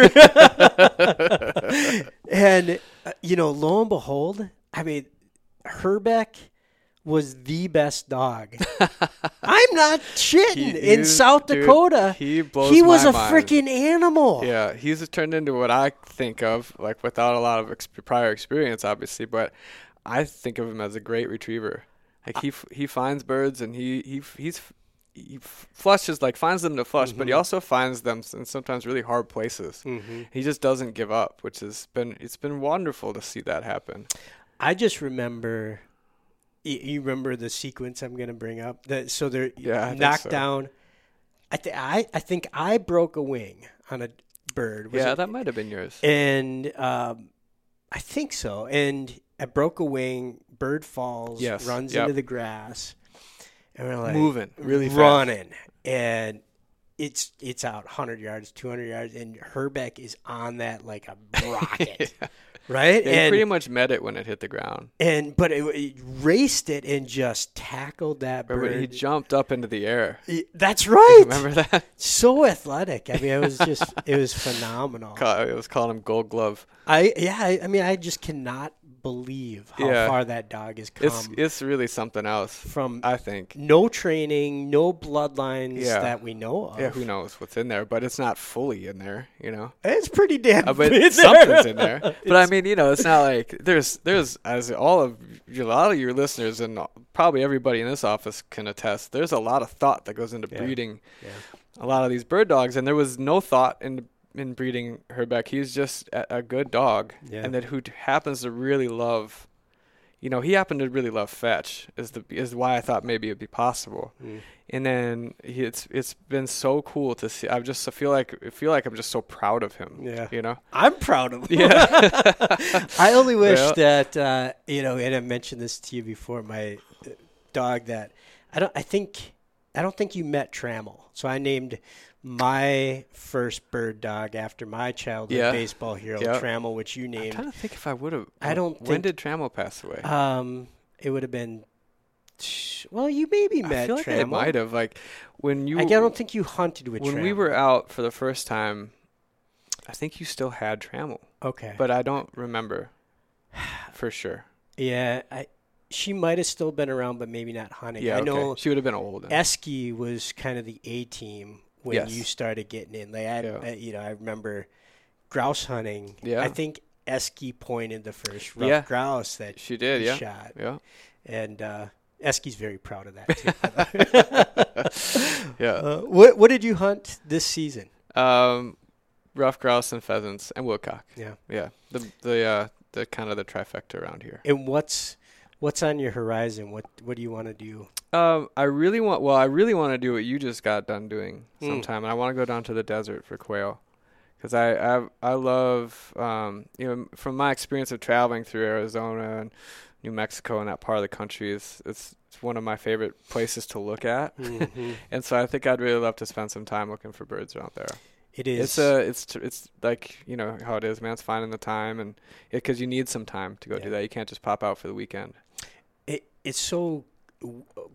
and uh, you know, lo and behold, I mean, Herbeck was the best dog. I'm not shitting. He- In South dude, Dakota, he blows he was a freaking animal. Yeah, he's turned into what I think of, like without a lot of ex- prior experience, obviously, but I think of him as a great retriever. Like he f- he finds birds and he he he's he flushes like finds them to flush, but he also finds them in sometimes really hard places. Mm-hmm. He just doesn't give up, which has been it's been wonderful to see that happen. I just remember. You remember the sequence I'm going to bring up? That so they're Yeah, I knocked so. down. I, th- I I think I broke a wing on a bird. Was yeah, it- that might have been yours. and um, I think so. And I broke a wing. Bird falls. Yes, runs yep. into the grass, and we're like Moving really fast. running, and it's it's out 100 yards, 200 yards, and Herbeck is on that like a rocket, right? Yeah, he and pretty much met it when it hit the ground. and but it, it raced it and just tackled that Remember, bird. he jumped up into the air. That's right. Remember that? So athletic. I mean, it was just it was phenomenal. It was calling him Gold Glove. I yeah. I, I mean, I just cannot believe how Yeah. far that dog has come It's it's really something else. from I think. no training, no bloodlines Yeah. that we know of. Yeah, who knows what's in there, but it's not fully in there, you know. It's pretty damn. Uh, but in there. something's in there. But I mean, you know, it's not like there's there's as all of a lot of your listeners and probably everybody in this office can attest. There's a lot of thought that goes into Yeah. breeding Yeah. a lot of these bird dogs, and there was no thought in in breeding her back. He's just a, a good dog, Yeah. and that who happens to really love. You know, he happened to really love fetch. Is the is why I thought maybe it'd be possible. Mm. And then he, it's it's been so cool to see. I just I feel like I feel like I'm just so proud of him. Yeah. You know. I'm proud of him. Yeah. I only wish Yeah. that uh, you know, and I mentioned this to you before. My uh, dog that I don't. I think I don't think you met Trammell. So I named my first bird dog after my childhood Yeah. baseball hero. Trammell, which you named. I'm trying to think if I would have. I don't When think- did Trammell pass away? Um, it would have been. Well, you maybe met I feel like I might have. Like when you. I don't think you hunted with when we were out for the first time, I think you still had Trammell, okay. but I don't remember for sure. yeah, I. She might have still been around, but maybe not hunting. Yeah, I okay. know she would have been old. Then. Esky was kind of the A team when Yes. you started getting in. Like I, Yeah. I- you know, I remember grouse hunting. Yeah. I think Esky pointed the first rough Yeah. grouse that she did, yeah, shot, yeah, and uh, Esky's very proud of that too. yeah. uh, what What did you hunt this season? Um, ruffed grouse and pheasants and woodcock. Yeah. Yeah, the the uh the kind of the trifecta around here. And what's What's on your horizon? What What do you want to do? Um, I really want. Well, I really want to do what you just got done doing Mm. sometime, and I want to go down to the desert for quail, because I, I I love um you know from my experience of traveling through Arizona and New Mexico and that part of the country is it's it's one of my favorite places to look at, Mhm. and so I think I'd really love to spend some time looking for birds around there. It is. It's uh it's it's like you know how it is, man. It's finding the time and because you need some time to go Yeah. do that. You can't just pop out for the weekend. It, it's so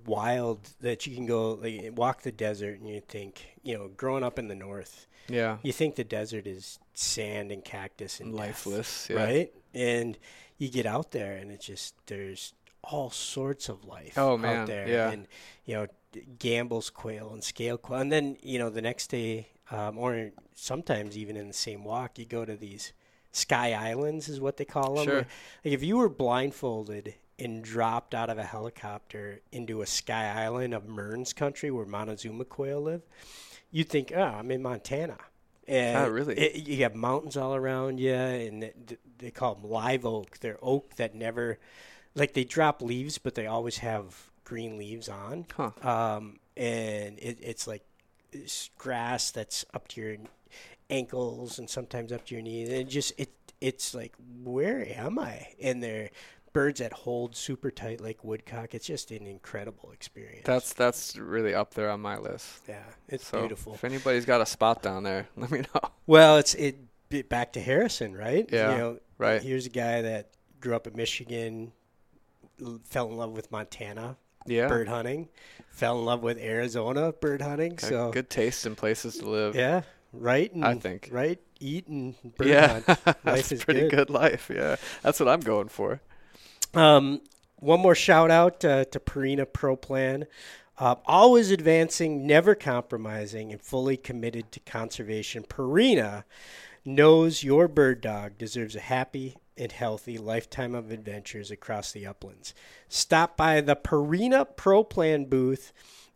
wild that you can go like walk the desert and you think you know growing up in the north Yeah, you think the desert is sand and cactus and death, lifeless. Yeah. right and you get out there and it's just there's all sorts of life Oh, man, out there yeah. and you know Gambel's quail and scale quail and then you know the next day um, or sometimes even in the same walk you go to these sky islands is what they call them Sure. like if you were blindfolded and dropped out of a helicopter into a sky island of Mearns' country where Montezuma quail live, you'd think, oh, I'm in Montana. And Oh, really? it- you have mountains all around you, and it, they call them live oak. They're oak that never, like they drop leaves, but they always have green leaves on. Huh. Um, and it, it's like it's grass that's up to your ankles and sometimes up to your knees. And it just it it's like where am I? And they're birds that hold super tight like woodcock. It's just an incredible experience. That's that's really up there on my list. yeah, it's So beautiful. if anybody's got a spot down there, let me know. Well, it's it back to Harrison, right? Yeah, You know, right. Here's a guy that grew up in Michigan, fell in love with Montana Yeah. bird hunting, fell in love with Arizona bird hunting. Got So good taste in places to live. yeah, right. And, I think. right. Eat and bird Yeah, hunt. Life that's is pretty good. good. life. Yeah, that's what I'm going for. Um, one more shout out uh, to Purina Pro Plan. Uh, always advancing, never compromising, and fully committed to conservation. Purina knows your bird dog deserves a happy and healthy lifetime of adventures across the uplands. Stop by the Perina Pro Plan booth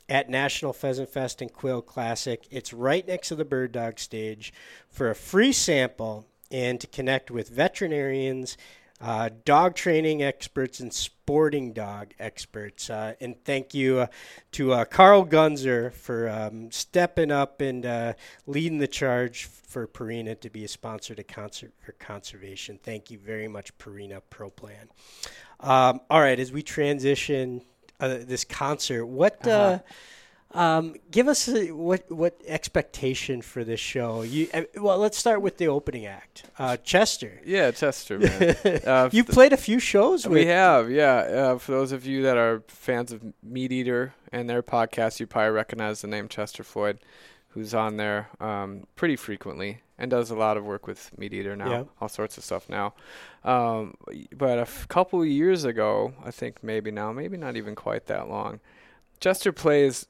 at National Pheasant Fest and Quail Classic. It's right next to the bird dog stage for a free sample and to connect with veterinarians uh, dog training experts and sporting dog experts. Uh, and thank you uh, to uh, Carl Gunzer for um, stepping up and uh, leading the charge for Purina to be a sponsor to concert for conservation. Thank you very much, Purina Pro Plan. Um, all right, as we transition uh, this concert, what? uh um, give us a, what what expectation for this show? You uh, well, let's start with the opening act. Uh, Chester, Yeah, Chester, man. Uh, you played a few shows with We have, yeah. Uh, for those of you that are fans of MeatEater and their podcast, you probably recognize the name Chester Floyd, who's on there um, pretty frequently and does a lot of work with MeatEater now, Yeah. all sorts of stuff now. Um, but a f- couple years ago, I think maybe now, maybe not even quite that long, Chester plays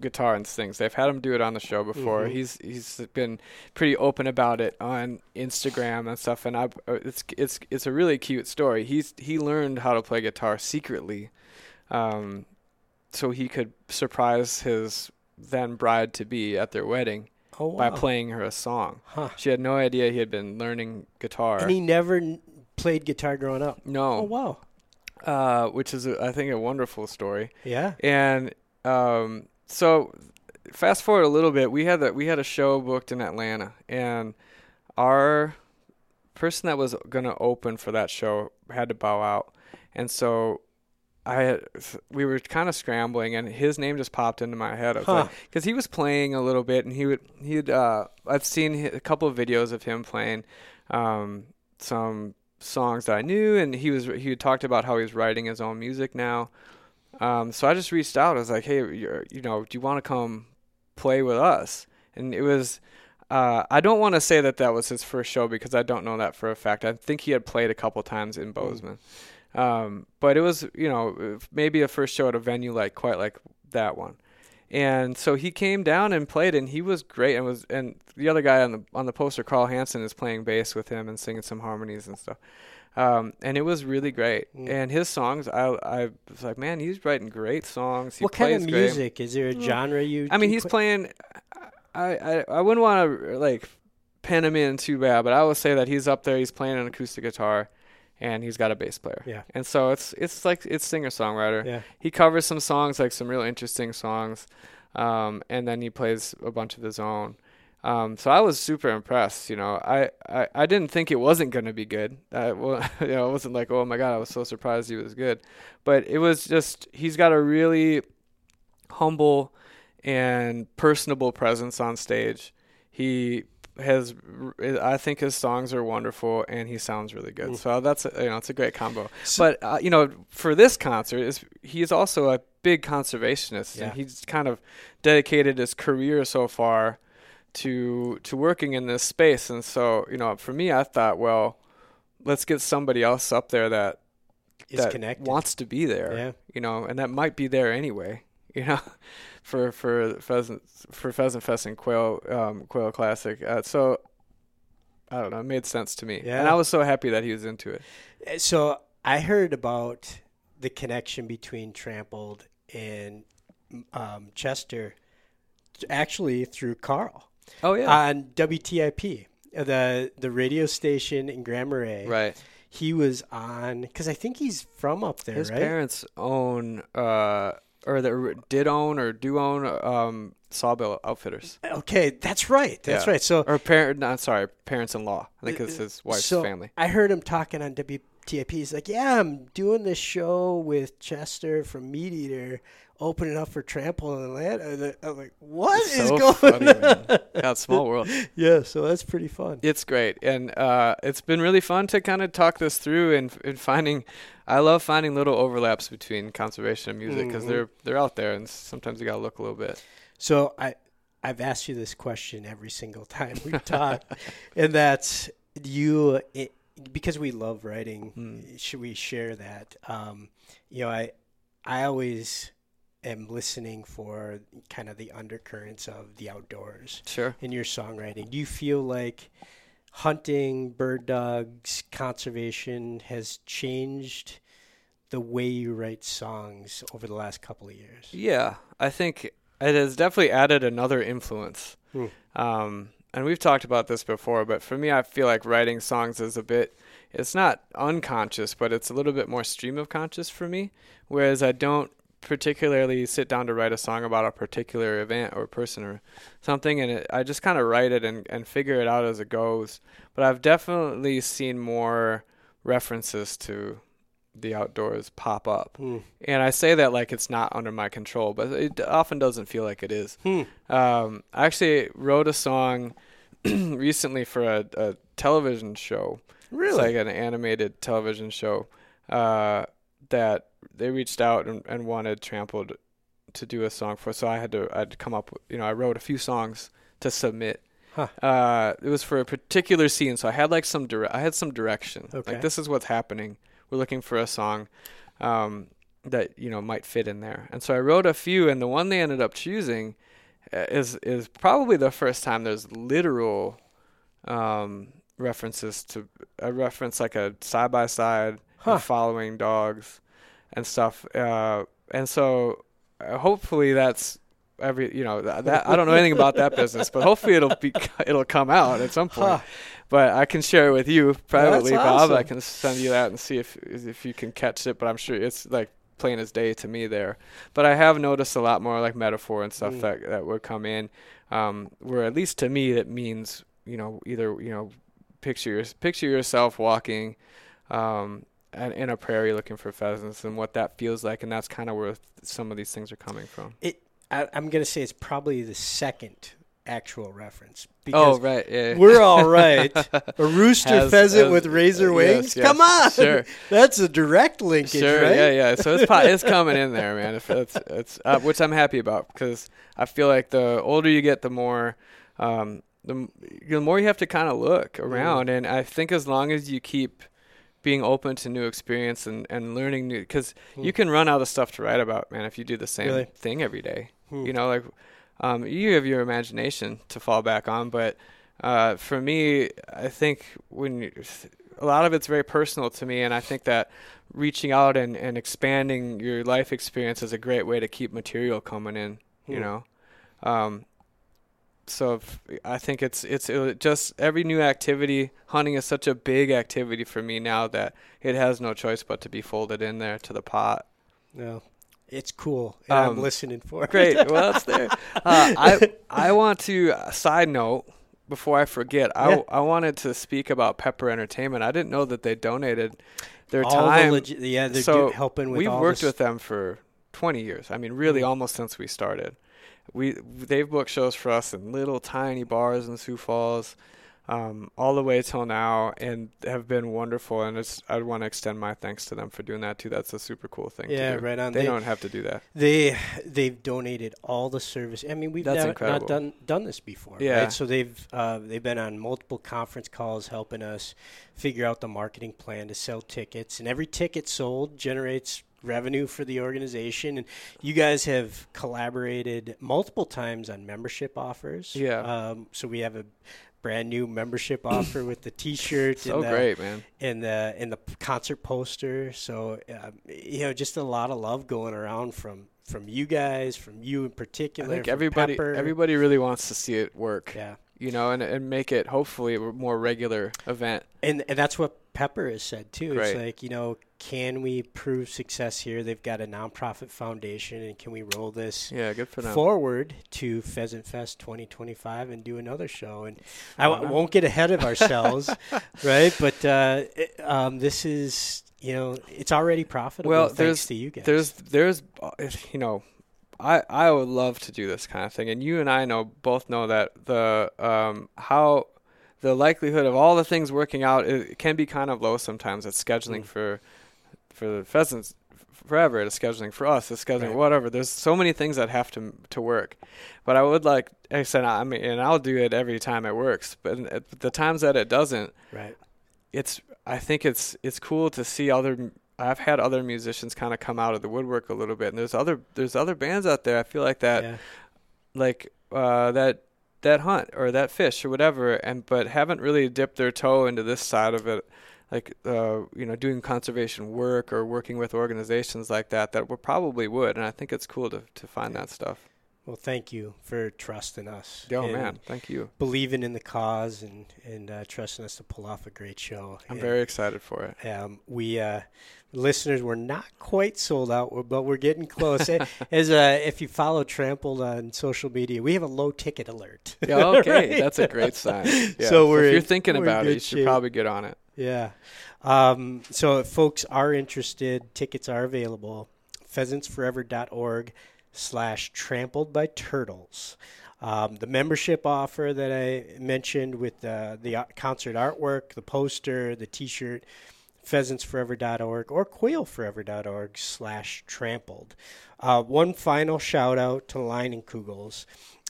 guitar and sings. They've had him do it on the show before. Mhm. He's he's been pretty open about it on Instagram and stuff. And I, uh, it's it's it's a really cute story. He's he learned how to play guitar secretly, um, so he could surprise his then bride to be at their wedding oh, by playing her a song. Huh. She had no idea he had been learning guitar. And he never n- played guitar growing up. no, Oh wow. uh, which is a, I think a wonderful story. Yeah. And um, so, fast forward a little bit, we had that we had a show booked in Atlanta, and our person that was going to open for that show had to bow out, and so I had, we were kind of scrambling, and his name just popped into my head. Was Huh. like, because he was playing a little bit, and he would he'd uh, I've seen a couple of videos of him playing um, some songs that I knew, and he was he had talked about how he was writing his own music now. Um, so I just reached out. I was like, "Hey, you're, you know, do you want to come play with us?" And it was. Uh, I don't want to say that that was his first show because I don't know that for a fact. I think he had played a couple times in Bozeman, um, but it was you know maybe a first show at a venue like quite like that one. And so he came down and played, and he was great. And was and the other guy on the on the poster, Carl Hansen, is playing bass with him and singing some harmonies and stuff. Um, and it was really great. Mm. And his songs, I I was like, man, he's writing great songs. He what kind of plays great. music? Is there a genre you? I mean, he's play- playing. I I, I wouldn't want to like pen him in too bad, but I will say that he's up there. He's playing an acoustic guitar, and he's got a bass player. Yeah. And so it's it's like it's singer songwriter. Yeah. He covers some songs, like some real interesting songs, um, and then he plays a bunch of his own. Um, so I was super impressed. You know, I, I, I didn't think it wasn't going to be good. I, well, you know, it wasn't like, oh my god, I was so surprised he was good. But it was just he's got a really humble and personable presence on stage. He has, I think his songs are wonderful, and he sounds really good. Mm. So that's a, you know, it's a great combo. So- but uh, you know, for this concert, is he's also a big conservationist, Yeah. and he's kind of dedicated his career so far to to working in this space. And so, you know, for me, I thought, well, let's get somebody else up there that is that connected. wants to be there Yeah. you know, and that might be there anyway, you know, for for pheasant for pheasant fest and quail um, quail classic. Uh, so I don't know, it made sense to me, Yeah. and I was so happy that he was into it. Uh, So I heard about the connection between Trampled and um, Chester actually through Carl Oh yeah. on WTIP, uh, the the radio station in Grand Marais. right. He was on because I think he's from up there, His right? parents own, uh, or did own or do own um, Sawbill Outfitters. Okay, that's right. That's Yeah. right. So Or parent, not sorry, parents-in-law. I think it's his wife's so family. I heard him talking on WTIP. He's like, "Yeah, I'm doing this show with Chester from MeatEater, opening up for Trample in Atlanta." I'm like, "What is so going funny, on?" man. God, small world. yeah, so that's pretty fun. It's great, and uh, it's been really fun to kind of talk this through and, and finding. I love finding little overlaps between conservation and music because Mhm. they're they're out there, and sometimes you gotta look a little bit. So I I've asked you this question every single time we talk, and that's you it, because we love writing. Mm. Should we share that? Um, you know, I I always am listening for kind of the undercurrents of the outdoors Sure. in your songwriting. Do you feel like hunting, bird dogs, conservation has changed the way you write songs over the last couple of years? Yeah, I think it has definitely added another influence. Hmm. Um, and we've talked about this before, but for me, I feel like writing songs is a bit, it's not unconscious, but it's a little bit more stream of conscious for me. Whereas I don't particularly sit down to write a song about a particular event or person or something, and it, I just kind of write it and, and figure it out as it goes. But I've definitely seen more references to the outdoors pop up. Hmm. And I say that like it's not under my control, but it often doesn't feel like it is. Hmm. Um, I actually wrote a song recently for a, a television show. Really? It's like an animated television show uh, that they reached out and, and wanted Trampled to do a song for. So I had to I'd come up with you know I wrote a few songs to submit. Huh. Uh, it was for a particular scene, so I had like some dire- I had some direction. Okay. Like this is what's happening. We're looking for a song um, that you know might fit in there, and so I wrote a few, and the one they ended up choosing uh, is is probably the first time there's literal um, references to a reference like a side by side following dogs and stuff. Uh, and so uh, hopefully that's every you know that, that I don't know anything about that business, but hopefully it'll be it'll come out at some point. Huh. But I can share it with you privately, Bob. I can send you that and see if if you can catch it. But I'm sure it's like plain as day to me there. But I have noticed a lot more like metaphor and stuff Mm. that that would come in, um, where at least to me it means you know either you know picture your, picture yourself walking. Um, and in a prairie looking for pheasants and what that feels like and that's kind of where th- some of these things are coming from It. I, I'm gonna say it's probably the second actual reference oh right yeah, we're all right. A rooster Has- pheasant has- with razor yes, wings. yes, Come on, sure. That's a direct linkage, Sure, right? yeah, yeah. So it's it's coming in there, man. If it's it's uh, which I'm happy about because I feel like the older you get, the more um, the, the more you have to kind of look Mm. around. And I think as long as you keep being open to new experience and, and learning new, because you can run out of stuff to write about, man, if you do the same Hmm. Really? thing every day. Hmm. You know, like um, you have your imagination to fall back on, but uh, for me, I think when you, a lot of it's very personal to me, and I think that reaching out and, and expanding your life experience is a great way to keep material coming in. You Hmm. know, um, so I think it's it's it just every new activity. Hunting is such a big activity for me now that it has no choice but to be folded in there to the pot. No, it's cool. And I'm Um, listening for it. Great. Well, that's there. Uh, I I want to uh, side note before I forget. I Yeah. I wanted to speak about Pepper Entertainment. I didn't know that they donated their all time. the legi- yeah, they're so helping with we've worked this- with them for 20 years. I mean, really Mm. almost since we started. We they've booked shows for us in little tiny bars in Sioux Falls, um, all the way till now, and have been wonderful. And it's I want to extend my thanks to them for doing that too. That's a super cool thing. Yeah, to do. right on. They, They- don't have to do that. They they've donated all the service. I mean, we've never, not done done this before. Yeah. Right? So they've uh, they've been on multiple conference calls helping us figure out the marketing plan to sell tickets, and every ticket sold generates revenue for the organization. And you guys have collaborated multiple times on membership offers. Yeah. Um, so we have a brand new membership offer with the T-shirt. So and the, great, man. And the and the concert poster. So um, you know, just a lot of love going around from from you guys, from you in particular. I think everybody Pepper. everybody really wants to see it work. Yeah. You know, and and make it hopefully a more regular event. And and that's what Pepper has said too. It's like you know, can we prove success here? They've got a nonprofit foundation, and can we roll this Yeah, good for them. forward to Pheasant Fest 2025 and do another show? And I w- won't get ahead of ourselves, right? But uh, it, um, this is you know, it's already profitable. Well, thanks to you guys. There's there's uh, you know, I I would love to do this kind of thing, and you and I know both know that the um how the likelihood of all the things working out it can be kind of low sometimes. It's scheduling Mm. for for the pheasants forever. It's scheduling for us. It's scheduling Right. whatever. There's so many things that have to to work. But I would like I said I mean, and I'll do it every time it works. But at the times that it doesn't, right. it's I think it's it's cool to see other I've had other musicians kind of come out of the woodwork a little bit and there's other there's other bands out there I feel like that yeah. like uh that that hunt or that fish or whatever and but haven't really dipped their toe into this side of it like uh you know doing conservation work or working with organizations like that that we probably would and I think it's cool to to find that stuff. Well, thank you for trusting us. Oh man, thank you. believing in the cause and and uh, trusting us to pull off a great show. I'm And, very excited for it. Um, we uh, listeners were not quite sold out, but we're getting close. As uh, if you follow Trampled on social media, we have a low ticket alert. Yeah, okay, Right? that's a great sign. Yeah. So we're if you're thinking in about it, you should shape. probably get on it. Yeah. Um, so if folks are interested, tickets are available. Pheasantsforever.org slash trampled by turtles. Um, the membership offer that I mentioned with uh, the concert artwork, the poster, the t-shirt, pheasantsforever.org or quailforever.org slash trampled. Uh, one final shout out to Leinenkugel's.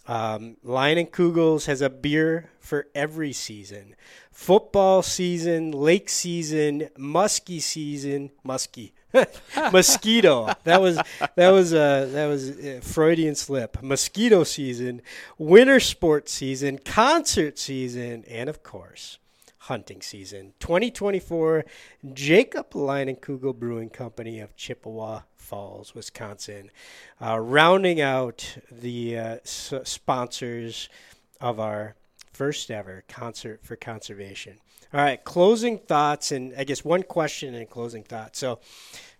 Um, Leinenkugel's has a beer for every season. Football season, lake season, musky season, musky. mosquito. That was that was uh, that was a Freudian slip. Mosquito season, winter sports season, concert season, and of course, hunting season. 2024 Jacob Leinenkugel Brewing Company of Chippewa Falls, Wisconsin, uh, rounding out the uh, s- sponsors of our first ever concert for conservation. All right, closing thoughts, and I guess one question and closing thought. So,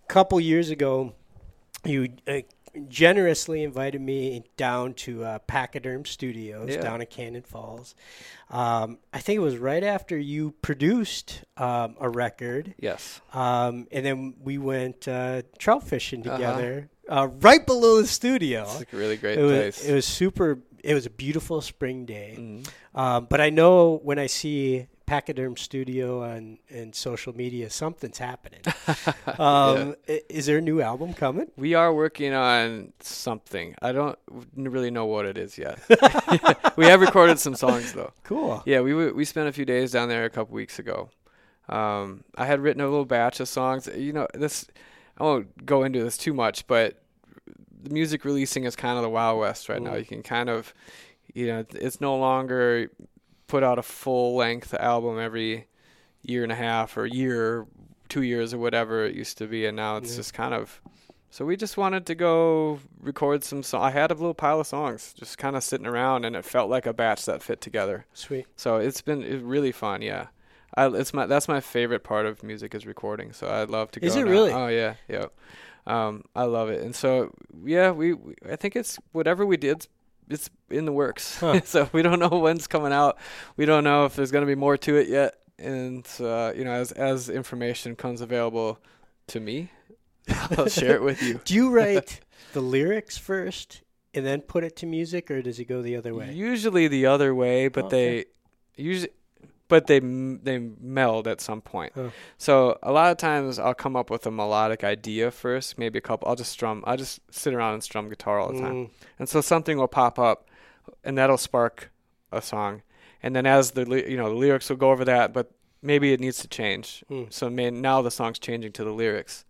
a couple years ago, you uh, generously invited me down to uh, Pachyderm Studios Yeah. down in Cannon Falls. Um, I think it was right after you produced um, a record, Yes. um, and then we went uh, trout fishing Uh-huh. together uh, right below the studio. It's a really great It was, place. it was super. It was a beautiful spring day. Mhm. Um, but I know when I see Pachyderm Studio on and social media, something's happening. um, i- Is there a new album coming? We are working on something. I don't really know what it is yet. we have recorded some songs though. Cool. Yeah, we we spent a few days down there a couple weeks ago. Um, I had written a little batch of songs. You know, this I won't go into this too much, but the music releasing is kind of the wild west right now. Mm. You can kind of, you know, it's no longer put out a full length album every year and a half or year, two years or whatever it used to be, and now it's Yeah. just kind of. So we just wanted to go record some. So I had a little pile of songs just kind of sitting around, and it felt like a batch that fit together. Sweet. So it's been it's really fun. Yeah, I, it's my that's my favorite part of music is recording. So I'd love to go. Is it now. really? Oh yeah, yeah. Um, I love it. And so yeah, we, we I think it's whatever we did. It's in the works. Huh. so we don't know when's coming out. We don't know if there's going to be more to it yet. And uh, you know, as as information comes available to me, I'll share it with you. Do you write the lyrics first and then put it to music, or does it go the other way? Usually the other way, but Okay. they usually but they m- they meld at some point. Huh. So a lot of times I'll come up with a melodic idea first, maybe a couple. I'll just strum. I'll just sit around and strum guitar all the time, Mm, and so something will pop up, and that'll spark a song. And then as the you know the lyrics will go over that, but maybe it needs to change. Mm. So may, now the song's changing to the lyrics,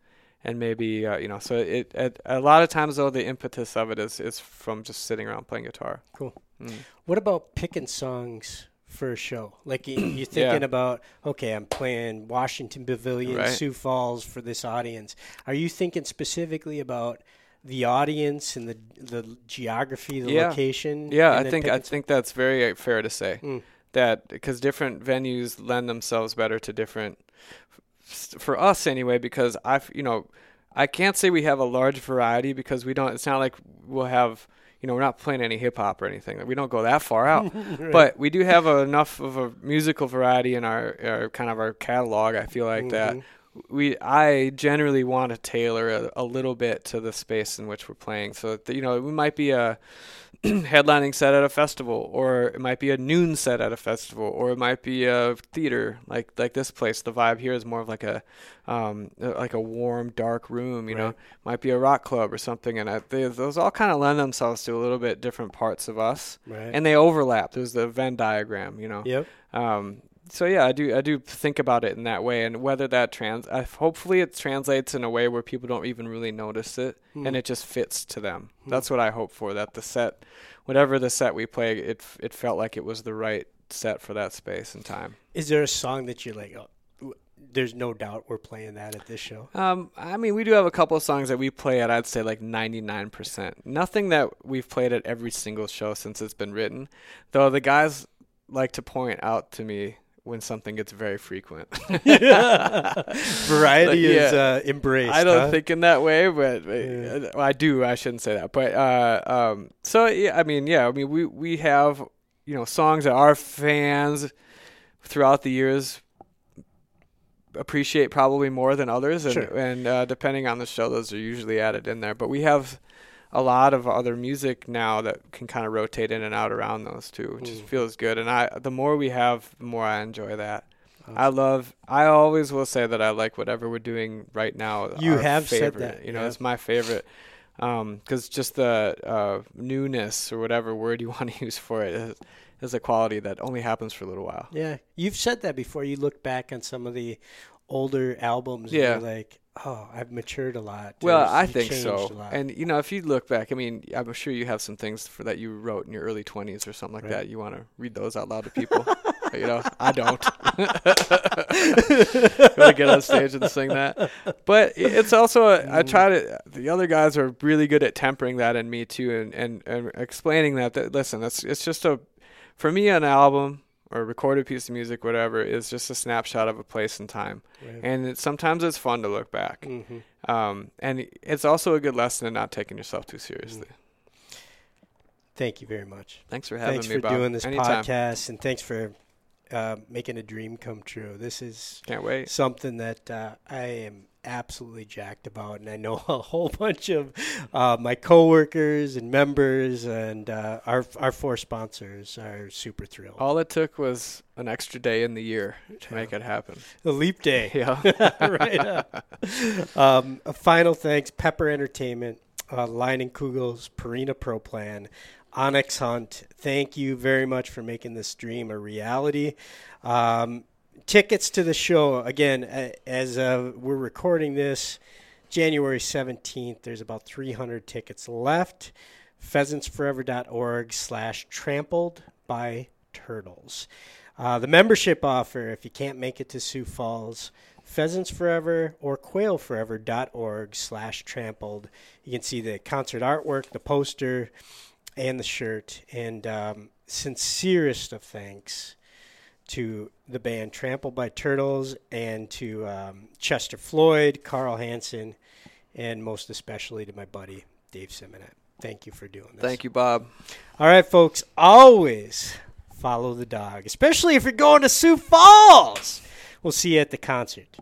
and maybe uh, you know. So it, it a lot of times though the impetus of it is is from just sitting around playing guitar. Cool. Mm. What about picking songs for a show? Like you're thinking Yeah. about, okay, I'm playing Washington Pavilion, Right. Sioux Falls for this audience. Are you thinking specifically about the audience and the the geography, the Yeah. location? Yeah, I think I think that's very uh, fair to say Mm. that because different venues lend themselves better to different for us anyway because I've you know I can't say we have a large variety because we don't it's not like we'll have you know we're not playing any hip hop or anything we don't go that far out Right. but we do have a, enough of a musical variety in our, our kind of our catalog I feel like that Mhm. we I generally want to tailor a, a little bit to the space in which we're playing. So that, you know, we might be a headlining set at a festival, or it might be a noon set at a festival, or it might be a theater like like this place. The vibe here is more of like a um, uh, like a warm, dark room. You know, Right. might be a rock club or something, and I, they, those all kind of lend themselves to a little bit different parts of us, Right. and they overlap. There's the Venn diagram. You know. yep. Um, so yeah, I do I do think about it in that way, and whether that trans, I, hopefully it translates in a way where people don't even really notice it, Hmm. and it just fits to them. Hmm. That's what I hope for. That the set, whatever the set we play, it it felt like it was the right set for that space and time. Is there a song that you're like, oh, there's no doubt we're playing that at this show? Um, I mean, we do have a couple of songs that we play at. I'd say like ninety nine percent. Nothing that we've played at every single show since it's been written, though. The guys like to point out to me when something gets very frequent. Variety Like, is yeah. uh, embraced. I don't huh? think in that way, but Yeah. uh, I do. I shouldn't say that, but uh, um, so yeah, I mean, yeah, I mean, we we have you know songs that our fans throughout the years appreciate probably more than others, and Sure. and uh, depending on the show, those are usually added in there. But we have a lot of other music now that can kind of rotate in and out around those too, which just Mhm. feels good. And I, the more we have, the more I enjoy that. I love. I always will say that I like whatever we're doing right now. You have said favorite, that, You know, yeah. it's my favorite. Um, because just the uh, newness or whatever word you want to use for it is, is a quality that only happens for a little while. Yeah, you've said that before. You look back on some of the older albums, Yeah. and you're like, "Oh, I've matured a lot." Well, I think so. And you know, if you look back, I mean, I'm sure you have some things for that you wrote in your early 20s or something like Right. that. You want to read those out loud to people. you know, I don't. really get on stage and sing that. But it's also a, I mm. try to. The other guys are really good at tempering that in me too, and and, and explaining that. That listen, it's it's just a for me an album or a recorded piece of music, whatever, is just a snapshot of a place and time. Right. And it, sometimes it's fun to look back. Mhm. Um, and it's also a good lesson in not taking yourself too seriously. Thank you very much. Thanks for having Thanks me, for Bob. doing this Anytime. podcast, and thanks for uh, making a dream come true. This is Can't wait. something that uh, I am absolutely jacked about, and I know a whole bunch of uh, my coworkers and members, and uh, our our four sponsors are super thrilled. All it took was an extra day in the year to make it happen. The leap day. Yeah. right. Um, a final thanks, Pepper Entertainment, uh, Line Kugels, Purina Pro Plan, onX Hunt. Thank you very much for making this dream a reality. Um, tickets to the show again as uh, we're recording this January 17th. There's about 300 tickets left. Pheasantsforever.org slash trampled by turtles. Uh, the membership offer, if you can't make it to Sioux Falls, Pheasants Forever or quailforever.org slash trampled. You can see the concert artwork, the poster, and the shirt. And um, sincerest of thanks to the band Trampled by Turtles and to um, Chester Floyd, Carl Hansen, and most especially to my buddy Dave Simonett. Thank you for doing this. Thank you, Bob. All right, folks, always follow the dog, especially if you're going to Sioux Falls. We'll see you at the concert.